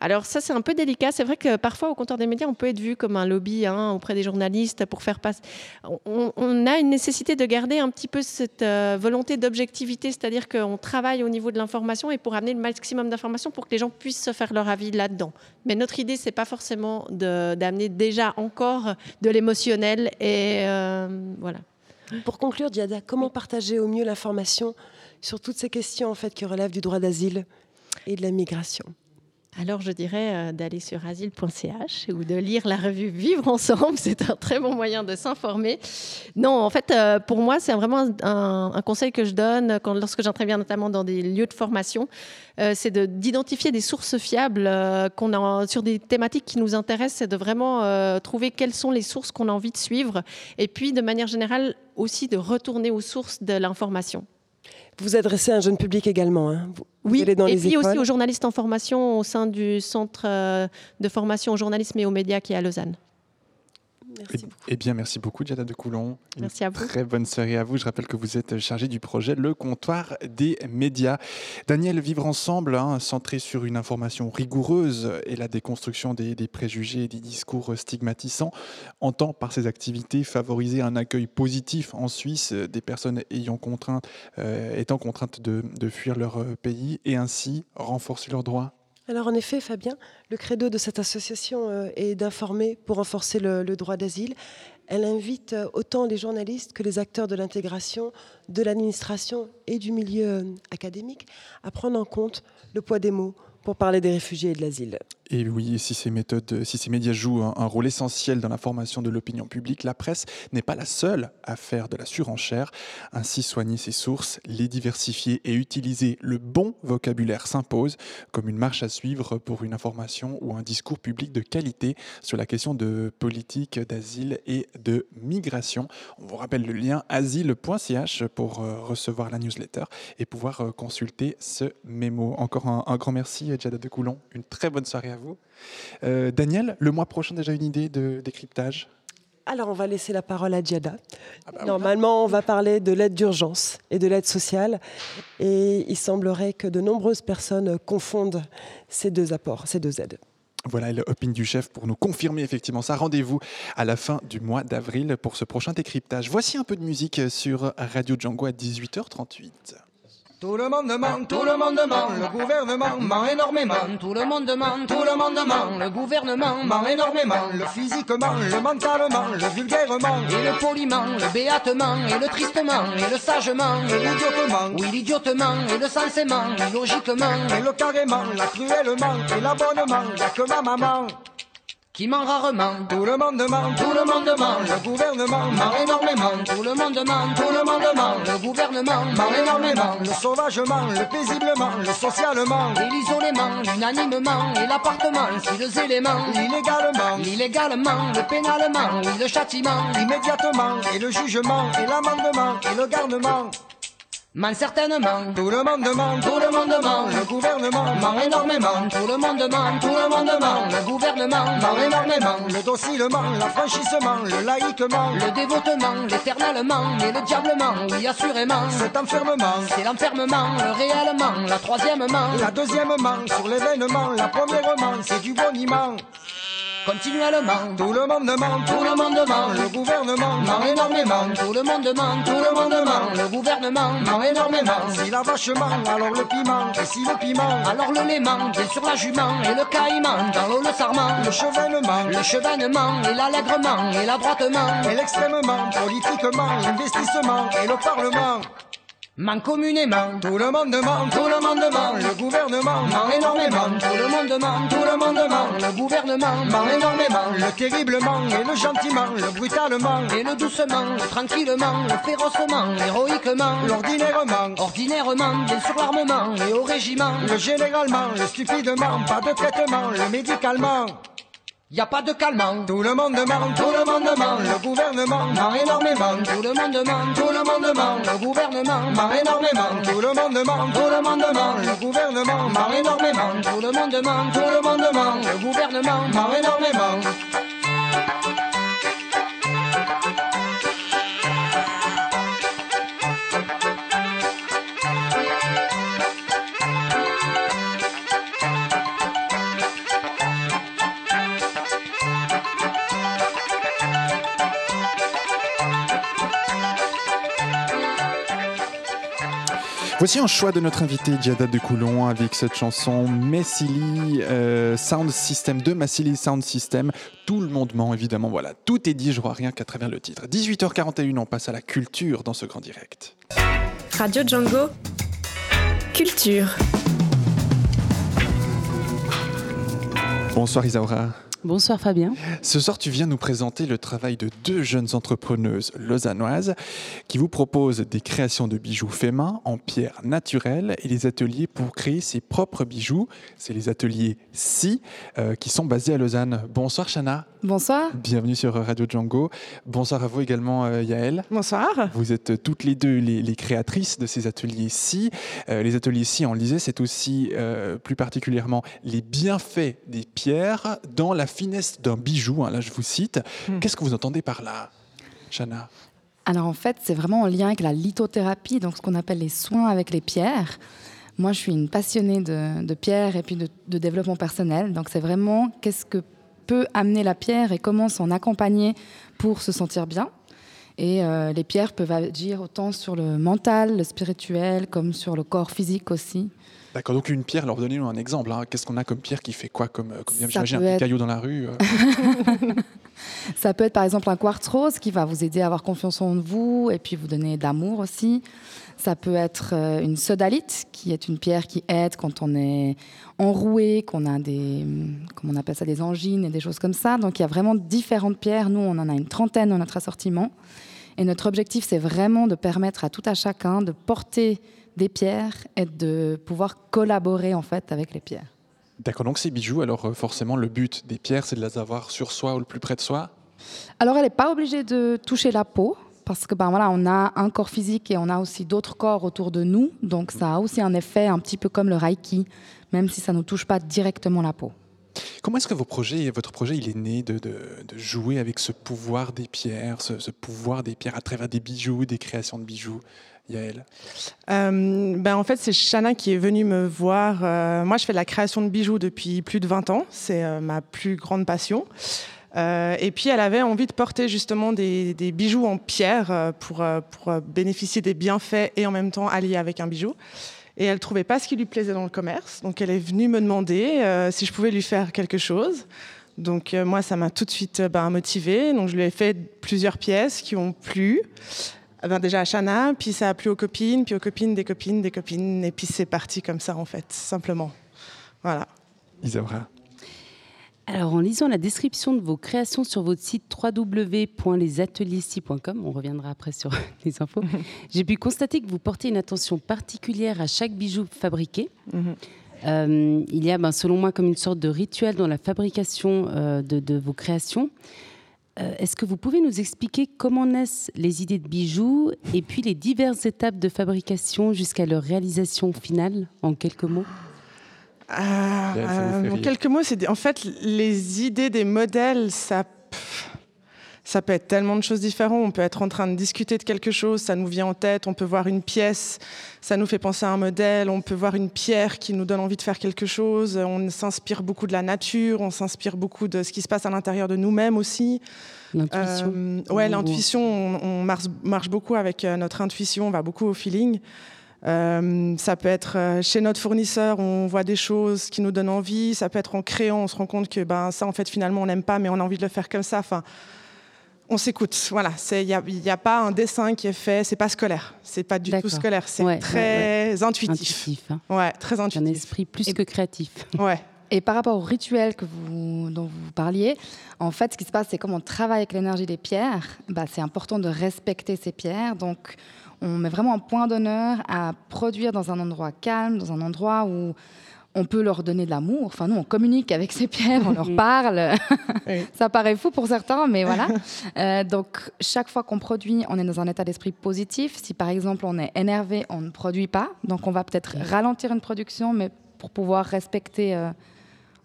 Alors ça, c'est un peu délicat. C'est vrai que parfois, au comptoir des médias, on peut être vu comme un lobby hein, auprès des journalistes pour faire passer... On, a une nécessité de garder un petit peu cette euh, volonté d'objectivité, c'est-à-dire qu'on travaille au niveau de l'information et pour amener le maximum d'informations pour que les gens puissent se faire leur avis là-dedans. Mais notre idée, c'est pas forcément d'amener déjà encore de l'émotionnel et euh, voilà. Pour conclure, Diada, comment partager au mieux l'information sur toutes ces questions en fait qui relèvent du droit d'asile et de la migration? Alors, je dirais euh, d'aller sur asile.ch ou de lire la revue Vivre ensemble. C'est un très bon moyen de s'informer. Non, en fait, euh, pour moi, c'est vraiment un, conseil que je donne lorsque j'interviens notamment dans des lieux de formation. Euh, c'est de- d'identifier des sources fiables qu'on a sur des thématiques qui nous intéressent. C'est de vraiment trouver quelles sont les sources qu'on a envie de suivre. Et puis, de manière générale, aussi de retourner aux sources de l'information. Vous vous adressez à un jeune public également. hein Vous- vous Oui, allez dans et les puis écoles. aussi aux journalistes en formation au sein du centre euh, de formation au journalisme et aux médias qui est à Lausanne. Merci beaucoup. Eh bien, merci beaucoup, Diana de Coulon. Une Merci à vous. Très bonne soirée à vous. Je rappelle que vous êtes chargé du projet Le Comptoir des médias. Daniel, vivre ensemble, hein, centré sur une information rigoureuse et la déconstruction des, des préjugés et des discours stigmatisants, entend par ses activités favoriser un accueil positif en Suisse des personnes ayant contraint, euh, étant contraintes de, de fuir leur euh, pays et ainsi renforcer leurs droits. Alors en effet, Fabien, le credo de cette association euh, est d'informer pour renforcer le, droit d'asile. Elle invite euh, autant les journalistes que les acteurs de l'intégration, de l'administration et du milieu euh, académique à prendre en compte le poids des mots pour parler des réfugiés et de l'asile. Et oui, si ces médias jouent un, rôle essentiel dans la formation de l'opinion publique, la presse n'est pas la seule à faire de la surenchère. Ainsi, soigner ses sources, les diversifier et utiliser le bon vocabulaire s'impose comme une marche à suivre pour une information ou un discours public de qualité sur la question de politique d'asile et de migration. On vous rappelle le lien asile.ch pour euh, recevoir la newsletter et pouvoir euh, consulter ce mémo. Encore un, un grand merci, Jada de Coulon. Une très bonne soirée à vous. Euh, Daniel, le mois prochain, déjà une idée de décryptage? Alors on va laisser la parole à Diada. Ah bah Normalement, on va parler de l'aide d'urgence et de l'aide sociale. Et il semblerait que de nombreuses personnes confondent ces deux apports, ces deux aides. Voilà le Opin du chef pour nous confirmer effectivement ça. Rendez-vous à la fin du mois d'avril pour ce prochain décryptage. Voici un peu de musique sur Radio Django à 18h38. Tout le monde ment, tout le monde ment, le gouvernement ment énormément. Tout le monde ment, tout le monde ment, le gouvernement ment énormément. Le physiquement, le mentalement, le vulgairement. Et le poliment, le béatement, et le tristement, et le sagement. Et l'idiotement, oui l'idiotement, et le sensément, et logiquement. Et le carrément, la cruellement, et l'abonnement, y'a que ma maman. Qui ment rarement, tout le monde ment, tout le monde ment, le gouvernement ment énormément, tout le monde ment, tout le monde ment, le gouvernement ment énormément, le sauvagement, le paisiblement, le socialement, et l'isolement, l'unanimement, et l'appartement, si les éléments, l'illégalement, l'illégalement, le pénalement, oui le châtiment, l'immédiatement, et le jugement, et l'amendement, et le garnement. Man certainement, tout le monde ment, tout le monde ment, le gouvernement ment énormément, tout le monde ment, tout le monde ment, le gouvernement ment énormément, le docilement, l'affranchissement, le laïquement, le dévotement, l'éternellement et le diablement, oui assurément, cet enfermement, c'est l'enfermement, le réellement, la troisièmement, la deuxièmement, sur l'événement, la premièrement, c'est du boniment. Continuellement, tout le monde ment, tout le monde ment, le gouvernement ment énormément, tout le monde ment, tout le monde ment, le gouvernement ment énormément. Si la vache ment, alors le piment, et si le piment, alors le léman, bien sûr la jument, et le caïman, dans l'eau le sarment, le chevènement, le chevènement, et l'allègrement, et l'adroitement, et l'extrêmement, politiquement, l'investissement, et le parlement. Ment communément. Tout le monde ment, tout le monde ment, le gouvernement ment énormément. Tout le monde ment, tout le monde ment, le gouvernement ment énormément. Le terriblement et le gentiment, le brutalement et le doucement, le tranquillement, le férocement, l'héroïquement, l'ordinairement, ordinairement, bien sûr l'armement et au régiment, le généralement, le stupidement, pas de traitement, le médicalement. Y a pas de calmant, tout le monde ment, tout le monde ment, le gouvernement ment énormément, tout le monde ment, tout le monde ment, le gouvernement ment énormément, tout le monde ment, tout le monde ment, le gouvernement ment énormément, tout le monde ment, tout le monde ment, le gouvernement ment énormément. Voici un choix de notre invité Giada de Coulon avec cette chanson Messily euh, Sound System de Massily Sound System. Tout le monde ment évidemment, voilà, tout est dit, je vois rien qu'à travers le titre. 18h41, on passe à la culture dans ce grand direct. Radio Django. Culture. Bonsoir Isaura. Bonsoir Fabien. Ce soir, tu viens nous présenter le travail de deux jeunes entrepreneuses lausannoises qui vous proposent des créations de bijoux faits main en pierre naturelle et des ateliers pour créer ses propres bijoux. C'est les ateliers Si euh, qui sont basés à Lausanne. Bonsoir Chana. Bonsoir. Bienvenue sur Radio Django. Bonsoir à vous également euh, Yael. Bonsoir. Vous êtes toutes les deux les, les créatrices de ces ateliers Si. Euh, les ateliers Si, on le disait, c'est aussi euh, plus particulièrement les bienfaits des pierres dans la finesse d'un bijou. hein, là, je vous cite. Hmm. Qu'est-ce que vous entendez par là, Chana? Alors en fait, c'est vraiment en lien avec la lithothérapie, donc ce qu'on appelle les soins avec les pierres. Moi, je suis une passionnée de, de pierres et puis de, de développement personnel. Donc c'est vraiment qu'est-ce que peut amener la pierre et comment s'en accompagner pour se sentir bien. Et euh, les pierres peuvent agir autant sur le mental, le spirituel, comme sur le corps physique aussi. D'accord, donc une pierre, alors donnez-nous un exemple. hein. Qu'est-ce qu'on a comme pierre qui fait quoi comme, euh, comme J'imagine un être- caillou dans la rue. euh. Ça peut être par exemple un quartz rose qui va vous aider à avoir confiance en vous et puis vous donner d'amour aussi. Ça peut être euh, une sodalite qui est une pierre qui aide quand on est enroué, qu'on a des, hum, comment on appelle ça, des angines et des choses comme ça. Donc il y a vraiment différentes pierres. Nous, on en a une trentaine dans notre assortiment. Et notre objectif, c'est vraiment de permettre à tout à chacun de porter des pierres et de pouvoir collaborer en fait avec les pierres. D'accord, donc ces bijoux, alors euh, forcément, le but des pierres, c'est de les avoir sur soi ou le plus près de soi? Alors, elle n'est pas obligée de toucher la peau parce que ben voilà, on a un corps physique et on a aussi d'autres corps autour de nous, donc ça a aussi un effet un petit peu comme le reiki, même si ça ne touche pas directement la peau. Comment est-ce que vos projets, votre projet, il est né de, de- de jouer avec ce pouvoir des pierres, ce, ce pouvoir des pierres à travers des bijoux, des créations de bijoux Yael Euh, ben en fait, c'est Chana qui est venue me voir. Euh, moi, je fais de la création de bijoux depuis plus de 20 ans. C'est euh, ma plus grande passion. Euh, et puis, elle avait envie de porter justement des, bijoux en pierre euh, pour, euh, pour bénéficier des bienfaits et en même temps allier avec un bijou. Et elle trouvait pas ce qui lui plaisait dans le commerce. Donc, elle est venue me demander si je pouvais lui faire quelque chose. Donc, moi, ça m'a tout de suite ben, motivée. Donc, je lui ai fait plusieurs pièces qui ont plu. Ah ben, déjà à Chana, puis ça a plu aux copines, puis aux copines des copines des copines, et puis c'est parti comme ça en fait, simplement. Voilà. Isaura Alors, en lisant la description de vos créations sur votre site www.lesateliers-ci.com, on reviendra après sur les infos, j'ai pu constater que vous portez une attention particulière à chaque bijou fabriqué. Mhm. Euh, il y a, ben, selon moi, comme une sorte de rituel dans la fabrication euh, de, de vos créations. Euh, Est-ce que vous pouvez nous expliquer comment naissent les idées de bijoux et puis les diverses étapes de fabrication jusqu'à leur réalisation finale, en quelques mots? Ah, euh, en quelques mots, c'est en fait les idées des modèles, ça, pff, ça peut être tellement de choses différentes. On peut être en train de discuter de quelque chose, ça nous vient en tête. On peut voir une pièce, ça nous fait penser à un modèle. On peut voir une pierre qui nous donne envie de faire quelque chose. On s'inspire beaucoup de la nature, on s'inspire beaucoup de ce qui se passe à l'intérieur de nous-mêmes aussi. L'intuition. Euh, ouais, Ou- l'intuition, on, on marche, marche beaucoup avec euh, notre intuition, on va beaucoup au feeling. Euh, ça peut être euh, chez notre fournisseur, on voit des choses qui nous donnent envie. Ça peut être en créant, on se rend compte que ben, ça, en fait, finalement, on n'aime pas, mais on a envie de le faire comme ça. Enfin, On s'écoute, voilà. Il n'y a, y a pas un dessin qui est fait, c'est pas scolaire. C'est pas du tout scolaire, c'est Ouais, très ouais, ouais. intuitif. Intuitif, hein. Ouais, très Un intuitif. esprit plus que créatif. Ouais. Et par rapport au rituel que vous, dont vous parliez, en fait, ce qui se passe, c'est comme on travaille avec l'énergie des pierres, bah, c'est important de respecter ces pierres. Donc, on met vraiment un point d'honneur à produire dans un endroit calme, dans un endroit où on peut leur donner de l'amour. Enfin, nous, on communique avec ces pierres, on leur parle. Ça paraît fou pour certains, mais voilà. Euh, donc, chaque fois qu'on produit, on est dans un état d'esprit positif. Si par exemple on est énervé, on ne produit pas. Donc, on va peut-être ralentir une production, mais pour pouvoir respecter euh,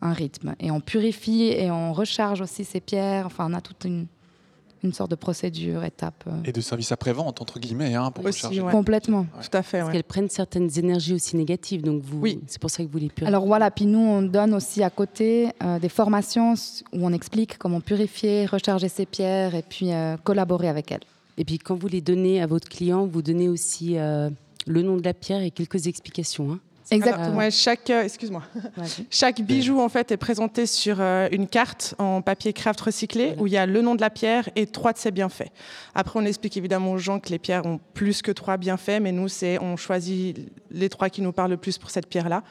un rythme. Et on purifie et on recharge aussi ces pierres. Enfin, on a toute une, une sorte de procédure, étape. euh, Et de service après-vente, entre guillemets, hein, pour Aussi, recharger. ouais. Complètement. Tout à fait, Parce ouais. qu'elles prennent certaines énergies aussi négatives, donc vous, Oui. c'est pour ça que vous les purifiez. Alors voilà, puis nous, on donne aussi à côté euh, des formations où on explique comment purifier, recharger ces pierres et puis euh, collaborer avec elles. Et puis quand vous les donnez à votre client, vous donnez aussi euh, le nom de la pierre et quelques explications. hein. Exactement. Ouais, chaque, euh, excuse-moi. Chaque bijou en fait est présenté sur euh, une carte en papier craft recyclé où il y a le nom de la pierre et trois de ses bienfaits. Après, on explique évidemment aux gens que les pierres ont plus que trois bienfaits, mais nous, c'est on choisit les trois qui nous parlent le plus pour cette pierre-là.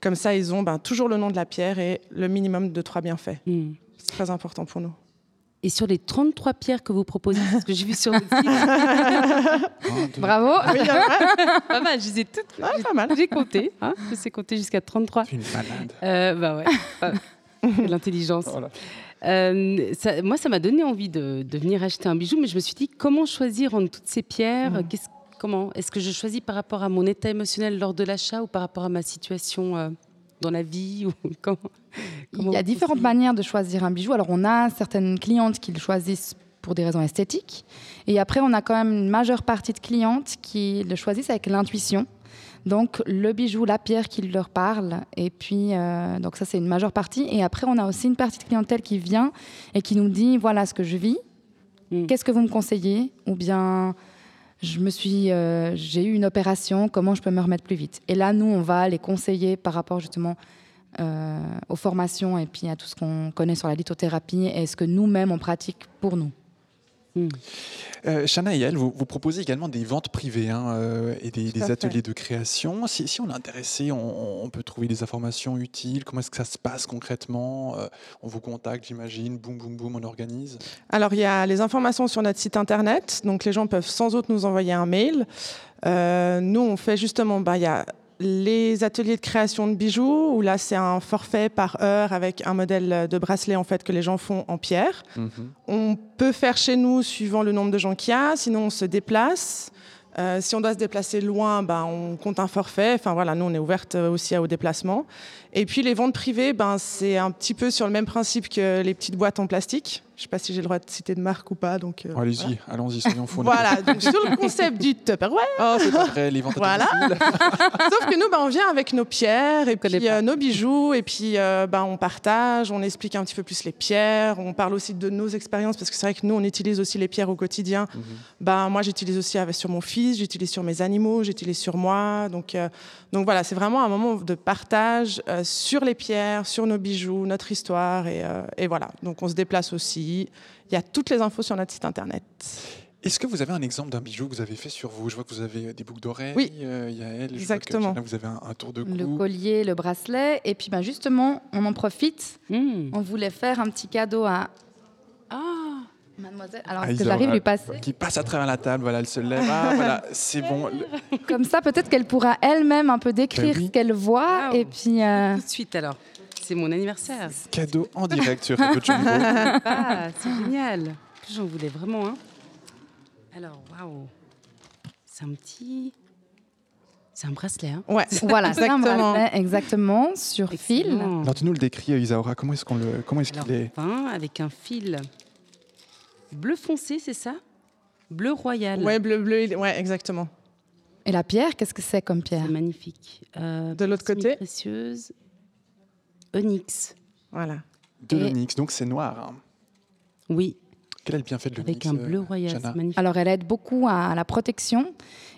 Comme ça, ils ont ben, toujours le nom de la pierre et le minimum de trois bienfaits. Hmm. C'est très important pour nous. Et sur les 33 pierres que vous proposez, parce que j'ai vu sur votre site, Bravo. Oui, a- pas mal, je les ai toutes. Ah, pas mal. J'ai compté, hein, je sais compter jusqu'à 33. Une malade. Euh, bah ouais, l'intelligence. Voilà. Euh, ça- moi, ça m'a donné envie de, de venir acheter un bijou, mais je me suis dit comment choisir entre toutes ces pierres? Mm. Qu'est-ce- Comment? Est-ce que je choisis par rapport à mon état émotionnel lors de l'achat ou par rapport à ma situation euh, dans la vie ou comment, Il y a différentes manières de choisir un bijou. Alors, on a certaines clientes qui le choisissent pour des raisons esthétiques. Et après, on a quand même une majeure partie de clientes qui le choisissent avec l'intuition. Donc, le bijou, la pierre qui leur parle. Et puis, euh, donc ça, c'est une majeure partie. Et après, on a aussi une partie de clientèle qui vient et qui nous dit, voilà ce que je vis. Mm. Qu'est-ce que vous me conseillez? Ou bien, je me suis, euh, j'ai eu une opération, comment je peux me remettre plus vite? Et là, nous, on va les conseiller par rapport justement euh, aux formations et puis à tout ce qu'on connaît sur la lithothérapie et ce que nous-mêmes on pratique pour nous. Euh, Shana et elle, vous, vous proposez également des ventes privées hein, euh, et des, ateliers de création. Si, si on est intéressé, on, on peut trouver des informations utiles. Comment est-ce que ça se passe concrètement Euh, On vous contacte, j'imagine. Boum, boum, boum, on organise. Alors, il y a les informations sur notre site internet. Donc, les gens peuvent sans autre nous envoyer un mail. Euh, nous, on fait justement, bah, il y a les ateliers de création de bijoux, où là, c'est un forfait par heure avec un modèle de bracelet en fait que les gens font en pierre. On peut faire chez nous suivant le nombre de gens qu'il y a, sinon on se déplace. Euh, si on doit se déplacer loin, ben, on compte un forfait. Enfin voilà, nous on est ouverte aussi au déplacement. Et puis les ventes privées, ben, c'est un petit peu sur le même principe que les petites boîtes en plastique. Je ne sais pas si j'ai le droit de citer de marque ou pas. Donc, euh, Allez-y, allons-y, soyons fous. voilà, donc sur le concept du Tupperware. Oh, c'est pas vrai, les ventes Voilà. Sauf que nous, ben, on vient avec nos pierres et puis euh, nos bijoux, et puis euh, ben, on partage, on explique un petit peu plus les pierres, on parle aussi de nos expériences, parce que c'est vrai que nous, on utilise aussi les pierres au quotidien. Ben, moi, j'utilise aussi avec, sur mon fils, j'utilise sur mes animaux, j'utilise sur moi. Donc, euh, donc voilà, c'est vraiment un moment de partage euh, sur les pierres, sur nos bijoux, notre histoire, et, euh, et voilà. Donc on se déplace aussi. Il y a toutes les infos sur notre site internet. Est-ce que vous avez un exemple d'un bijou que vous avez fait sur vous? Je vois que vous avez des boucles d'oreilles. Oui. euh, il y a elle. je vois que, Exactement. Shana, vous avez un, un tour de cou. Le collier, le bracelet, et puis ben, justement, on en profite. Hmm. On voulait faire un petit cadeau à Ah, mademoiselle. Alors, Ah, est-ce que Isaura, j'arrive à lui passer Qui passe à travers la table, voilà, elle se lève. Ah, voilà, c'est bon. Comme ça, peut-être qu'elle pourra elle-même un peu décrire Ben oui. ce qu'elle voit. Waouh. Et puis, euh, tout de suite alors. C'est mon anniversaire. Cadeau en direct sur Radio. Ah, c'est génial. J'en voulais vraiment. Alors, waouh. C'est un petit. C'est un bracelet. Hein. Ouais, voilà, c'est un Exactement. bracelet, exactement, sur fil. Alors, tu nous le décris, Isaura. Comment est-ce qu'on le, comment est-ce qu'il est fin avec un fil bleu foncé, c'est ça? Bleu royal. ouais, bleu, bleu, ouais, exactement. Et la pierre, qu'est-ce que c'est comme pierre? C'est magnifique. Euh, De l'autre côté précieuse. Onyx. Voilà. de Et- l'onyx, donc c'est noir. hein. Oui, Quel est le bienfait de l'onyx avec un euh, bleu royal. Jana C'est magnifique. Alors, elle aide beaucoup à la protection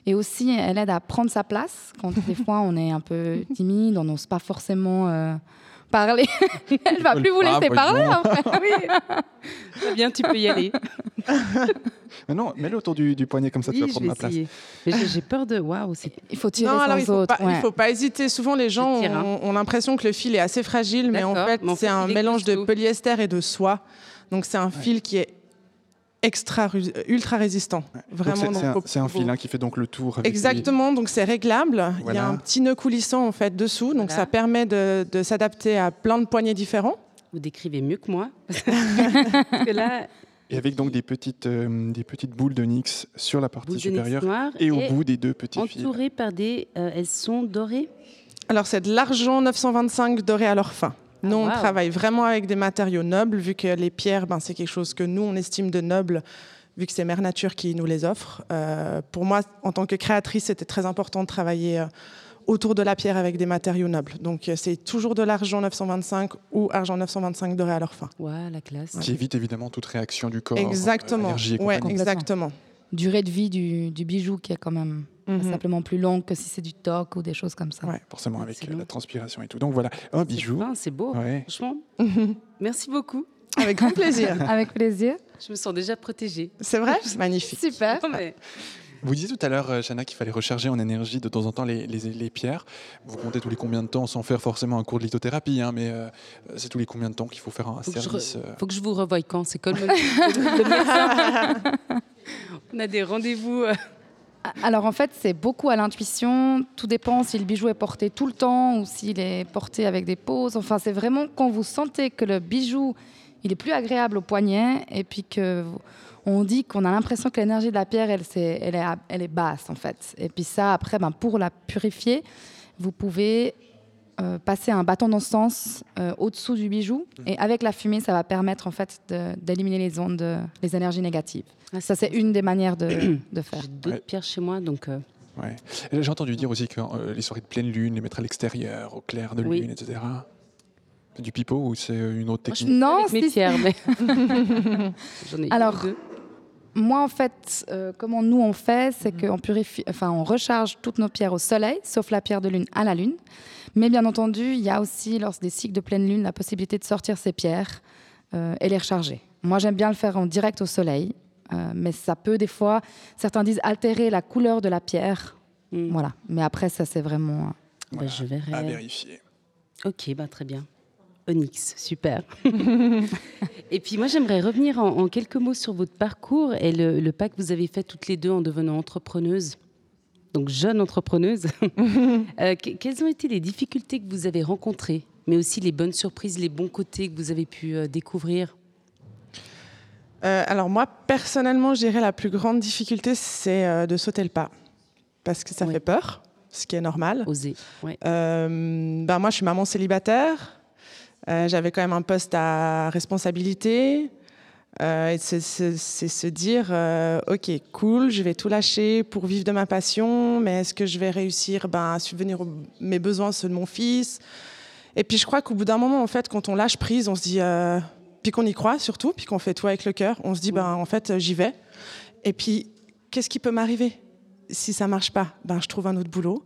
et aussi elle aide à prendre sa place quand des fois on est un peu timide, on n'ose pas forcément euh, parler. Elle va plus vous laisser parler. en fait. Bien, tu peux y aller. Mais non, mets-le autour du, du poignet comme ça, tu vas Oui, prendre ma place. j'ai- peur de. Waouh, c'est. Il faut tirer Non, alors il faut, pas, il faut pas hésiter. Souvent, les gens tire, hein. ont, ont l'impression que le fil est assez fragile, mais en fait, c'est un mélange de polyester et de soie. Donc, c'est un fil qui est extra, ultra résistant. Vraiment. c'est- un, un faut- fil hein, qui fait donc le tour. avec Exactement, donc c'est réglable. Il y a un petit nœud coulissant en fait dessous, donc Voilà. ça permet de, de s'adapter à plein de poignets différents. Vous décrivez mieux que moi. Parce que là, Et avec donc des petites, euh, des petites boules de Nyx sur la partie supérieure et au bout des deux petits fils. entourées par des. euh, elles sont dorées. Alors c'est de l'argent 925 doré à leur fin. Nous, on waouh. travaille vraiment avec des matériaux nobles, vu que les pierres, ben, c'est quelque chose que nous, on estime de noble, vu que c'est Mère Nature qui nous les offre. Euh, pour moi, en tant que créatrice, c'était très important de travailler euh, autour de la pierre avec des matériaux nobles. Donc, euh, c'est toujours de l'argent 925 ou argent 925 doré à leur fin. Ouais, la classe. Qui évite évidemment toute réaction du corps. euh, Exactement. énergie et Ouais, exactement. Durée de vie du, du bijou qui est quand même Mhm. simplement plus longue que si c'est du toc ou des choses comme ça. Ouais. Forcément avec euh, la transpiration et tout. Donc voilà, un bijou. C'est beau. Ouais. Franchement, merci beaucoup. Avec grand plaisir. Avec plaisir. Je me sens déjà protégée. C'est vrai? Magnifique. Super. Non, mais- Vous disiez tout à l'heure, euh, Chana, qu'il fallait recharger en énergie de temps en temps les, les- les pierres. Vous comptez tous les combien de temps sans faire forcément un cours de lithothérapie, hein, mais euh, c'est tous les combien de temps qu'il faut faire un Faut que, je re- service. euh, faut que je vous revoie quand? C'est comme le. On a des rendez-vous. Alors en fait, c'est beaucoup à l'intuition. Tout dépend si le bijou est porté tout le temps ou s'il est porté avec des pauses. Enfin, c'est vraiment quand vous sentez que le bijou, il est plus agréable au poignet et puis que on dit qu'on a l'impression que l'énergie de la pierre, elle est basse en fait. Et puis ça, après, ben, pour la purifier, vous pouvez euh, passer un bâton d'encens euh, au-dessous du bijou et avec la fumée, ça va permettre en fait d'éliminer les ondes, euh, les énergies négatives. Ah, Ça, c'est une des manières de, de faire. J'ai Ouais. pierres chez moi, donc. euh, ouais. J'ai entendu dire aussi que euh, les soirées de pleine lune, les mettre à l'extérieur, au clair de Oui. lune, etc. C'est du pipeau ou c'est une autre moi, je technique? Non, pierres, mais. J'en ai Alors, deux. Moi, en fait, euh, comment nous on fait, c'est qu'on purifie, enfin, on recharge toutes nos pierres au soleil, sauf la pierre de lune à la lune. Mais bien entendu, il y a aussi, lors des cycles de pleine lune, la possibilité de sortir ces pierres euh, et les recharger. Moi, j'aime bien le faire en direct au soleil, euh, mais ça peut des fois, certains disent altérer la couleur de la pierre. Mm. Voilà. Mais après, ça, c'est vraiment. Bah, je verrai. à vérifier. Ok, bah, très bien. Onyx, super. et puis moi, j'aimerais revenir en, en quelques mots sur votre parcours et le, le pas que vous avez fait toutes les deux en devenant entrepreneuse, donc jeune entrepreneuse. Euh, que- quelles ont été les difficultés que vous avez rencontrées, mais aussi les bonnes surprises, les bons côtés que vous avez pu euh, découvrir? Euh, alors moi, personnellement, je dirais la plus grande difficulté, c'est euh, de sauter le pas. Parce que ça Ouais. fait peur, ce qui est normal. Oser. Ouais. Euh, ben moi, je suis maman célibataire. Euh, J'avais quand même un poste à responsabilité. Euh, et c'est se dire, euh, ok, cool, je vais tout lâcher pour vivre de ma passion, mais est-ce que je vais réussir ben, à subvenir aux mes besoins, ceux de mon fils? Et puis je crois qu'au bout d'un moment, en fait, quand on lâche prise, on se dit, euh, puis qu'on y croit surtout, puis qu'on fait tout avec le cœur, on se dit, ben, en fait, j'y vais. Et puis, qu'est-ce qui peut m'arriver si ça marche pas? Ben, je trouve un autre boulot,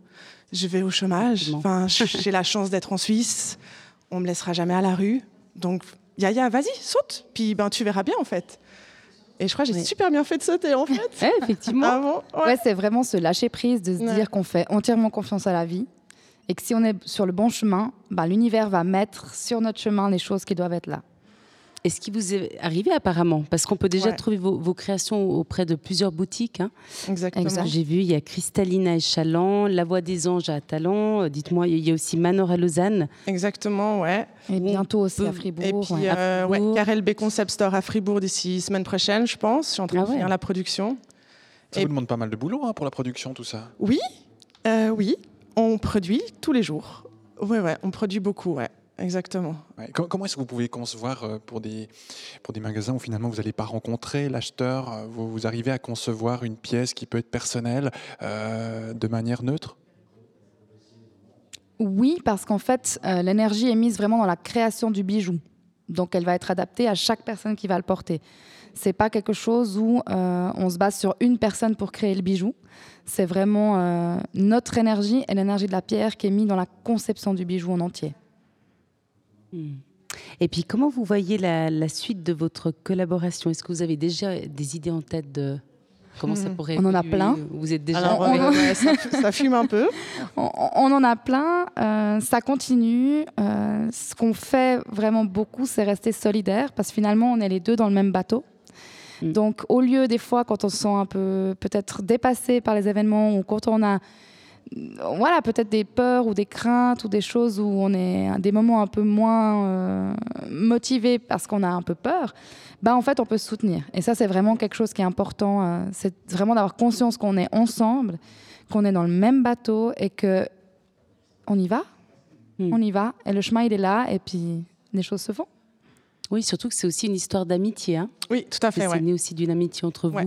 je vais au chômage. Enfin, j'ai la chance d'être en Suisse, on me laissera jamais à la rue, donc Yaya, vas-y, saute, puis ben tu verras bien en fait. Et je crois que j'ai Oui. super bien fait de sauter en fait. Ouais, effectivement. Ah bon Ouais. Ouais, c'est vraiment se lâcher prise, de se dire qu'on fait entièrement confiance à la vie et que si on est sur le bon chemin, bah, l'univers va mettre sur notre chemin les choses qui doivent être là. Et ce qui vous est arrivé apparemment, parce qu'on peut déjà Ouais. trouver vos, vos créations auprès de plusieurs boutiques. hein. Exactement. Exact. J'ai vu, il y a Cristalina à Échalant, La Voix des Anges à Talent. Euh, Dites-moi, il y a aussi Manor à Lausanne. Exactement, ouais. Et bientôt aussi à Fribourg. Et puis, ouais. euh, ouais, B Concept Store à Fribourg d'ici semaine prochaine, je pense. Je suis en train Ah de ouais. finir la production. Ça Et- vous demande pas mal de boulot hein, pour la production, tout ça. Oui, euh, oui, on produit tous les jours. Ouais, ouais, on produit beaucoup, ouais, exactement. Ouais. Comment est-ce que vous pouvez concevoir euh, pour des, pour des magasins où finalement vous n'allez pas rencontrer l'acheteur, euh, vous, vous arrivez à concevoir une pièce qui peut être personnelle euh, de manière neutre? Oui, parce qu'en fait, euh, l'énergie est mise vraiment dans la création du bijou. Donc, elle va être adaptée à chaque personne qui va le porter. C'est pas quelque chose où euh, on se base sur une personne pour créer le bijou. C'est vraiment euh, notre énergie et l'énergie de la pierre qui est mise dans la conception du bijou en entier. Hmm. Et puis, comment vous voyez la, la suite de votre collaboration? Est-ce que vous avez déjà des idées en tête de comment ça Hmm. pourrait On en a plein. Vous êtes déjà Alors, on- euh, ouais, ça, ça fume un peu. On, on en a plein, euh, ça continue. Euh, ce qu'on fait vraiment beaucoup, c'est rester solidaire parce que finalement, on est les deux dans le même bateau. Mm. Donc, au lieu des fois, quand on se sent un peu peut-être dépassé par les événements ou quand on a voilà, peut-être des peurs ou des craintes ou des choses où on est à des moments un peu moins euh, motivé parce qu'on a un peu peur, bah en fait on peut se soutenir. Et ça c'est vraiment quelque chose qui est important, euh, c'est vraiment d'avoir conscience qu'on est ensemble, qu'on est dans le même bateau et que on y va, Mm. on y va et le chemin il est là et puis les choses se font. Oui, surtout que c'est aussi une histoire d'amitié. Hein Oui, tout à fait. c'est ouais. né aussi d'une amitié entre vous.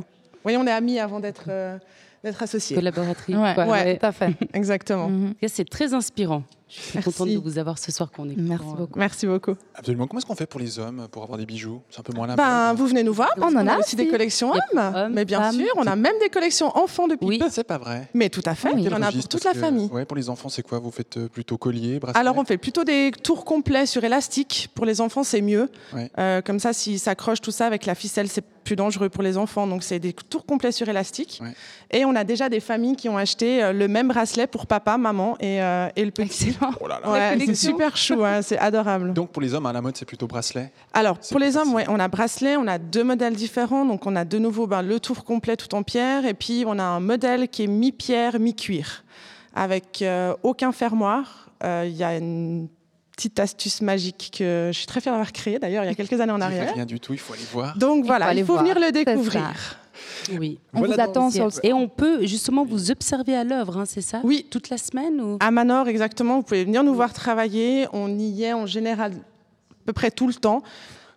Oui, on est amis avant d'être euh, d'être associés. collaboratrices. Ouais, quoi. ouais. Tout à fait. Exactement. Cas, C'est très inspirant. Je suis Merci. contente de vous avoir ce soir qu'on est. Merci beaucoup. Merci beaucoup. Absolument. Comment est-ce qu'on fait pour les hommes pour avoir des bijoux C'est un peu moins la Ben, vous venez nous voir. On en a aussi des collections hommes. hommes, mais bien femmes. sûr, on a même des collections enfants depuis Oui. peu. C'est pas vrai. Mais tout à fait. Oui. Il y en a pour toute la que- famille. Ouais, pour les enfants, c'est quoi Vous faites euh, plutôt collier, bracelet Alors on fait plutôt des tours complets sur élastique. Pour les enfants, c'est mieux. Ouais. Euh, comme ça, s'ils s'accrochent tout ça avec la ficelle, c'est plus dangereux pour les enfants. Donc c'est des tours complets sur élastique. Ouais. Et on a déjà des familles qui ont acheté euh, le même bracelet pour papa, maman et, euh, et le petit. Excellent. Oh là là. Ouais, c'est super chou, hein, c'est adorable. Donc pour les hommes, à la mode, c'est plutôt bracelet. Alors, pour les hommes, ouais, on a bracelet, on a deux modèles différents. Donc, on a de nouveau ben, le tour complet tout en pierre. Et puis, on a un modèle qui est mi-pierre, mi-cuir, avec euh, aucun fermoir. Euh, Il y a une petite astuce magique que je suis très fière d'avoir créée, d'ailleurs, il y a quelques années en Il fait arrière. rien du tout, il faut aller voir. Donc, voilà, aller il faut voir. venir le découvrir. Oui. On Voilà vous attend sur le Et on peut justement vous observer à l'œuvre, hein, c'est ça? Oui. Toute la semaine ou... À Manor, exactement, vous pouvez venir nous voir travailler. On y est en général à peu près tout le temps,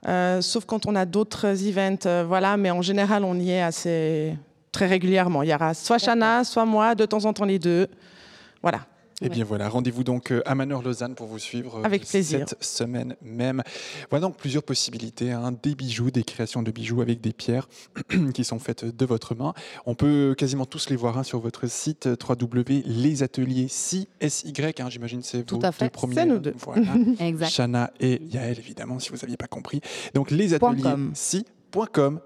euh, sauf quand on a d'autres events, euh, voilà. Mais en général, on y est assez très régulièrement. Il y aura soit Chana, soit moi, de temps en temps les deux. Voilà. Eh bien voilà, rendez-vous donc euh, à Manor Lausanne pour vous suivre euh, Avec plaisir. cette semaine même. Voilà donc plusieurs possibilités, hein, des bijoux, des créations de bijoux avec des pierres qui sont faites de votre main. On peut quasiment tous les voir hein, sur votre site euh, www.lesateliers SY, hein, j'imagine c'est Tout vos à fait. deux premiers. Nous deux. Voilà. Exact. Shana et Yael, évidemment, si vous n'aviez pas compris. Donc, les ateliers si.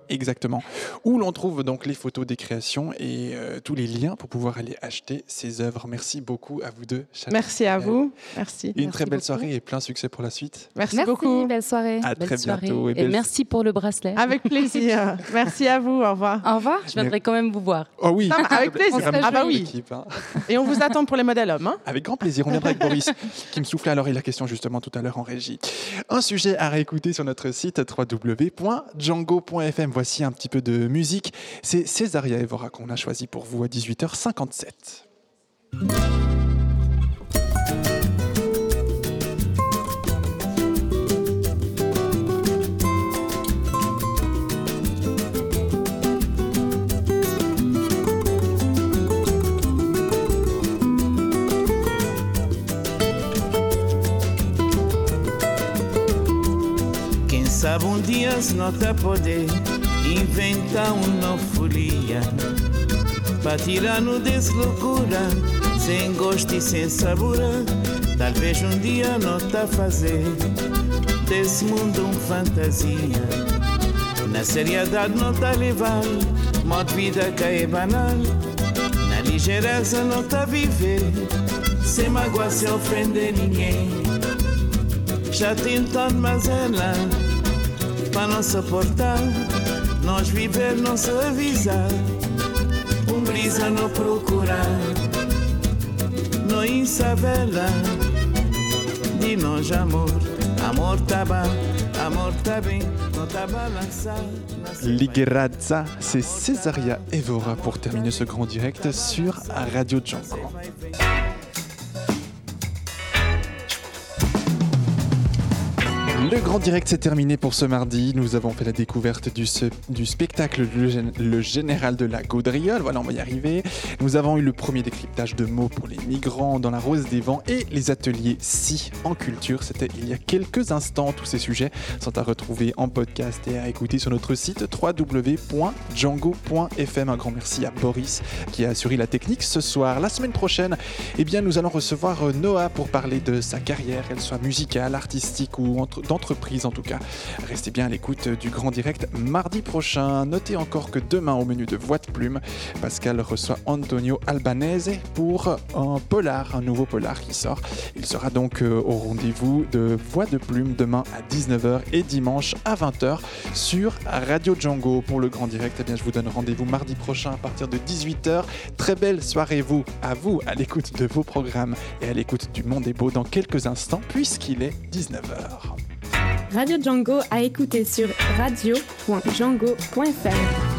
Exactement où l'on trouve donc les photos des créations et euh, tous les liens pour pouvoir aller acheter ces œuvres. Merci beaucoup à vous deux. Shana Merci et à vous. Merci. Et une très belle soirée et plein succès pour la suite. Merci, Merci, beaucoup. belle soirée. À très bientôt Et, merci pour le bracelet. Avec plaisir. Merci à vous. Au revoir. Au revoir. Je viendrai quand même vous voir. Oh oui, Ah, avec plaisir. Ah bah oui. hein. Et on vous attend pour les modèles hommes. hein. Avec grand plaisir. On viendra avec Boris qui me soufflait alors il la question justement tout à l'heure en régie. Un sujet à réécouter sur notre site Voici un petit peu de musique. C'est Césaria Evora qu'on a choisi pour vous à 18h57. Sabe um dia se não tá poder inventar um novo folia para tirar-no desse loucura, sem gosto e sem sabor. Talvez um dia não tá fazer desse mundo um fantasia. Na seriedade não tá levar, modo vida que é banal. Na ligeireza não tá viver, sem mágoa, sem ofender ninguém. Já tentando, mas ela para não suportar, nós viver, não se avisar, um brisa não procurar, não insabela, de nós amor, amor tá bom, amor tá bem, não tá c'est Césaria Evora pour terminer ce grand direct sur Radio Django. Le grand direct s'est terminé pour ce mardi. Nous avons fait la découverte du, du spectacle le, Gén- Le Général de la Gaudriole. Voilà, on va y arriver. Nous avons eu le premier décryptage de mots pour les migrants dans la Rose des Vents et les ateliers Si en culture. C'était il y a quelques instants. Tous ces sujets sont à retrouver en podcast et à écouter sur notre site www.django.fm. Un grand merci à Boris qui a assuré la technique ce soir. La semaine prochaine, eh bien, nous allons recevoir euh, Noah pour parler de sa carrière, qu'elle soit musicale, artistique ou entre- en tout cas. Restez bien à l'écoute du grand direct mardi prochain. Notez encore que demain au menu de Voix de Plume, Pascal reçoit Antonio Albanese pour un polar, un nouveau polar qui sort. Il sera donc euh, au rendez-vous de Voix de Plume demain à 19h et dimanche à 20h sur Radio Django. Pour le grand direct, eh bien, je vous donne rendez-vous mardi prochain à partir de 18h. Très belle soirée vous, à vous, à l'écoute de vos programmes et à l'écoute du Monde est beau dans quelques instants puisqu'il est 19h. Radio Django à écouter sur radio.django.fr.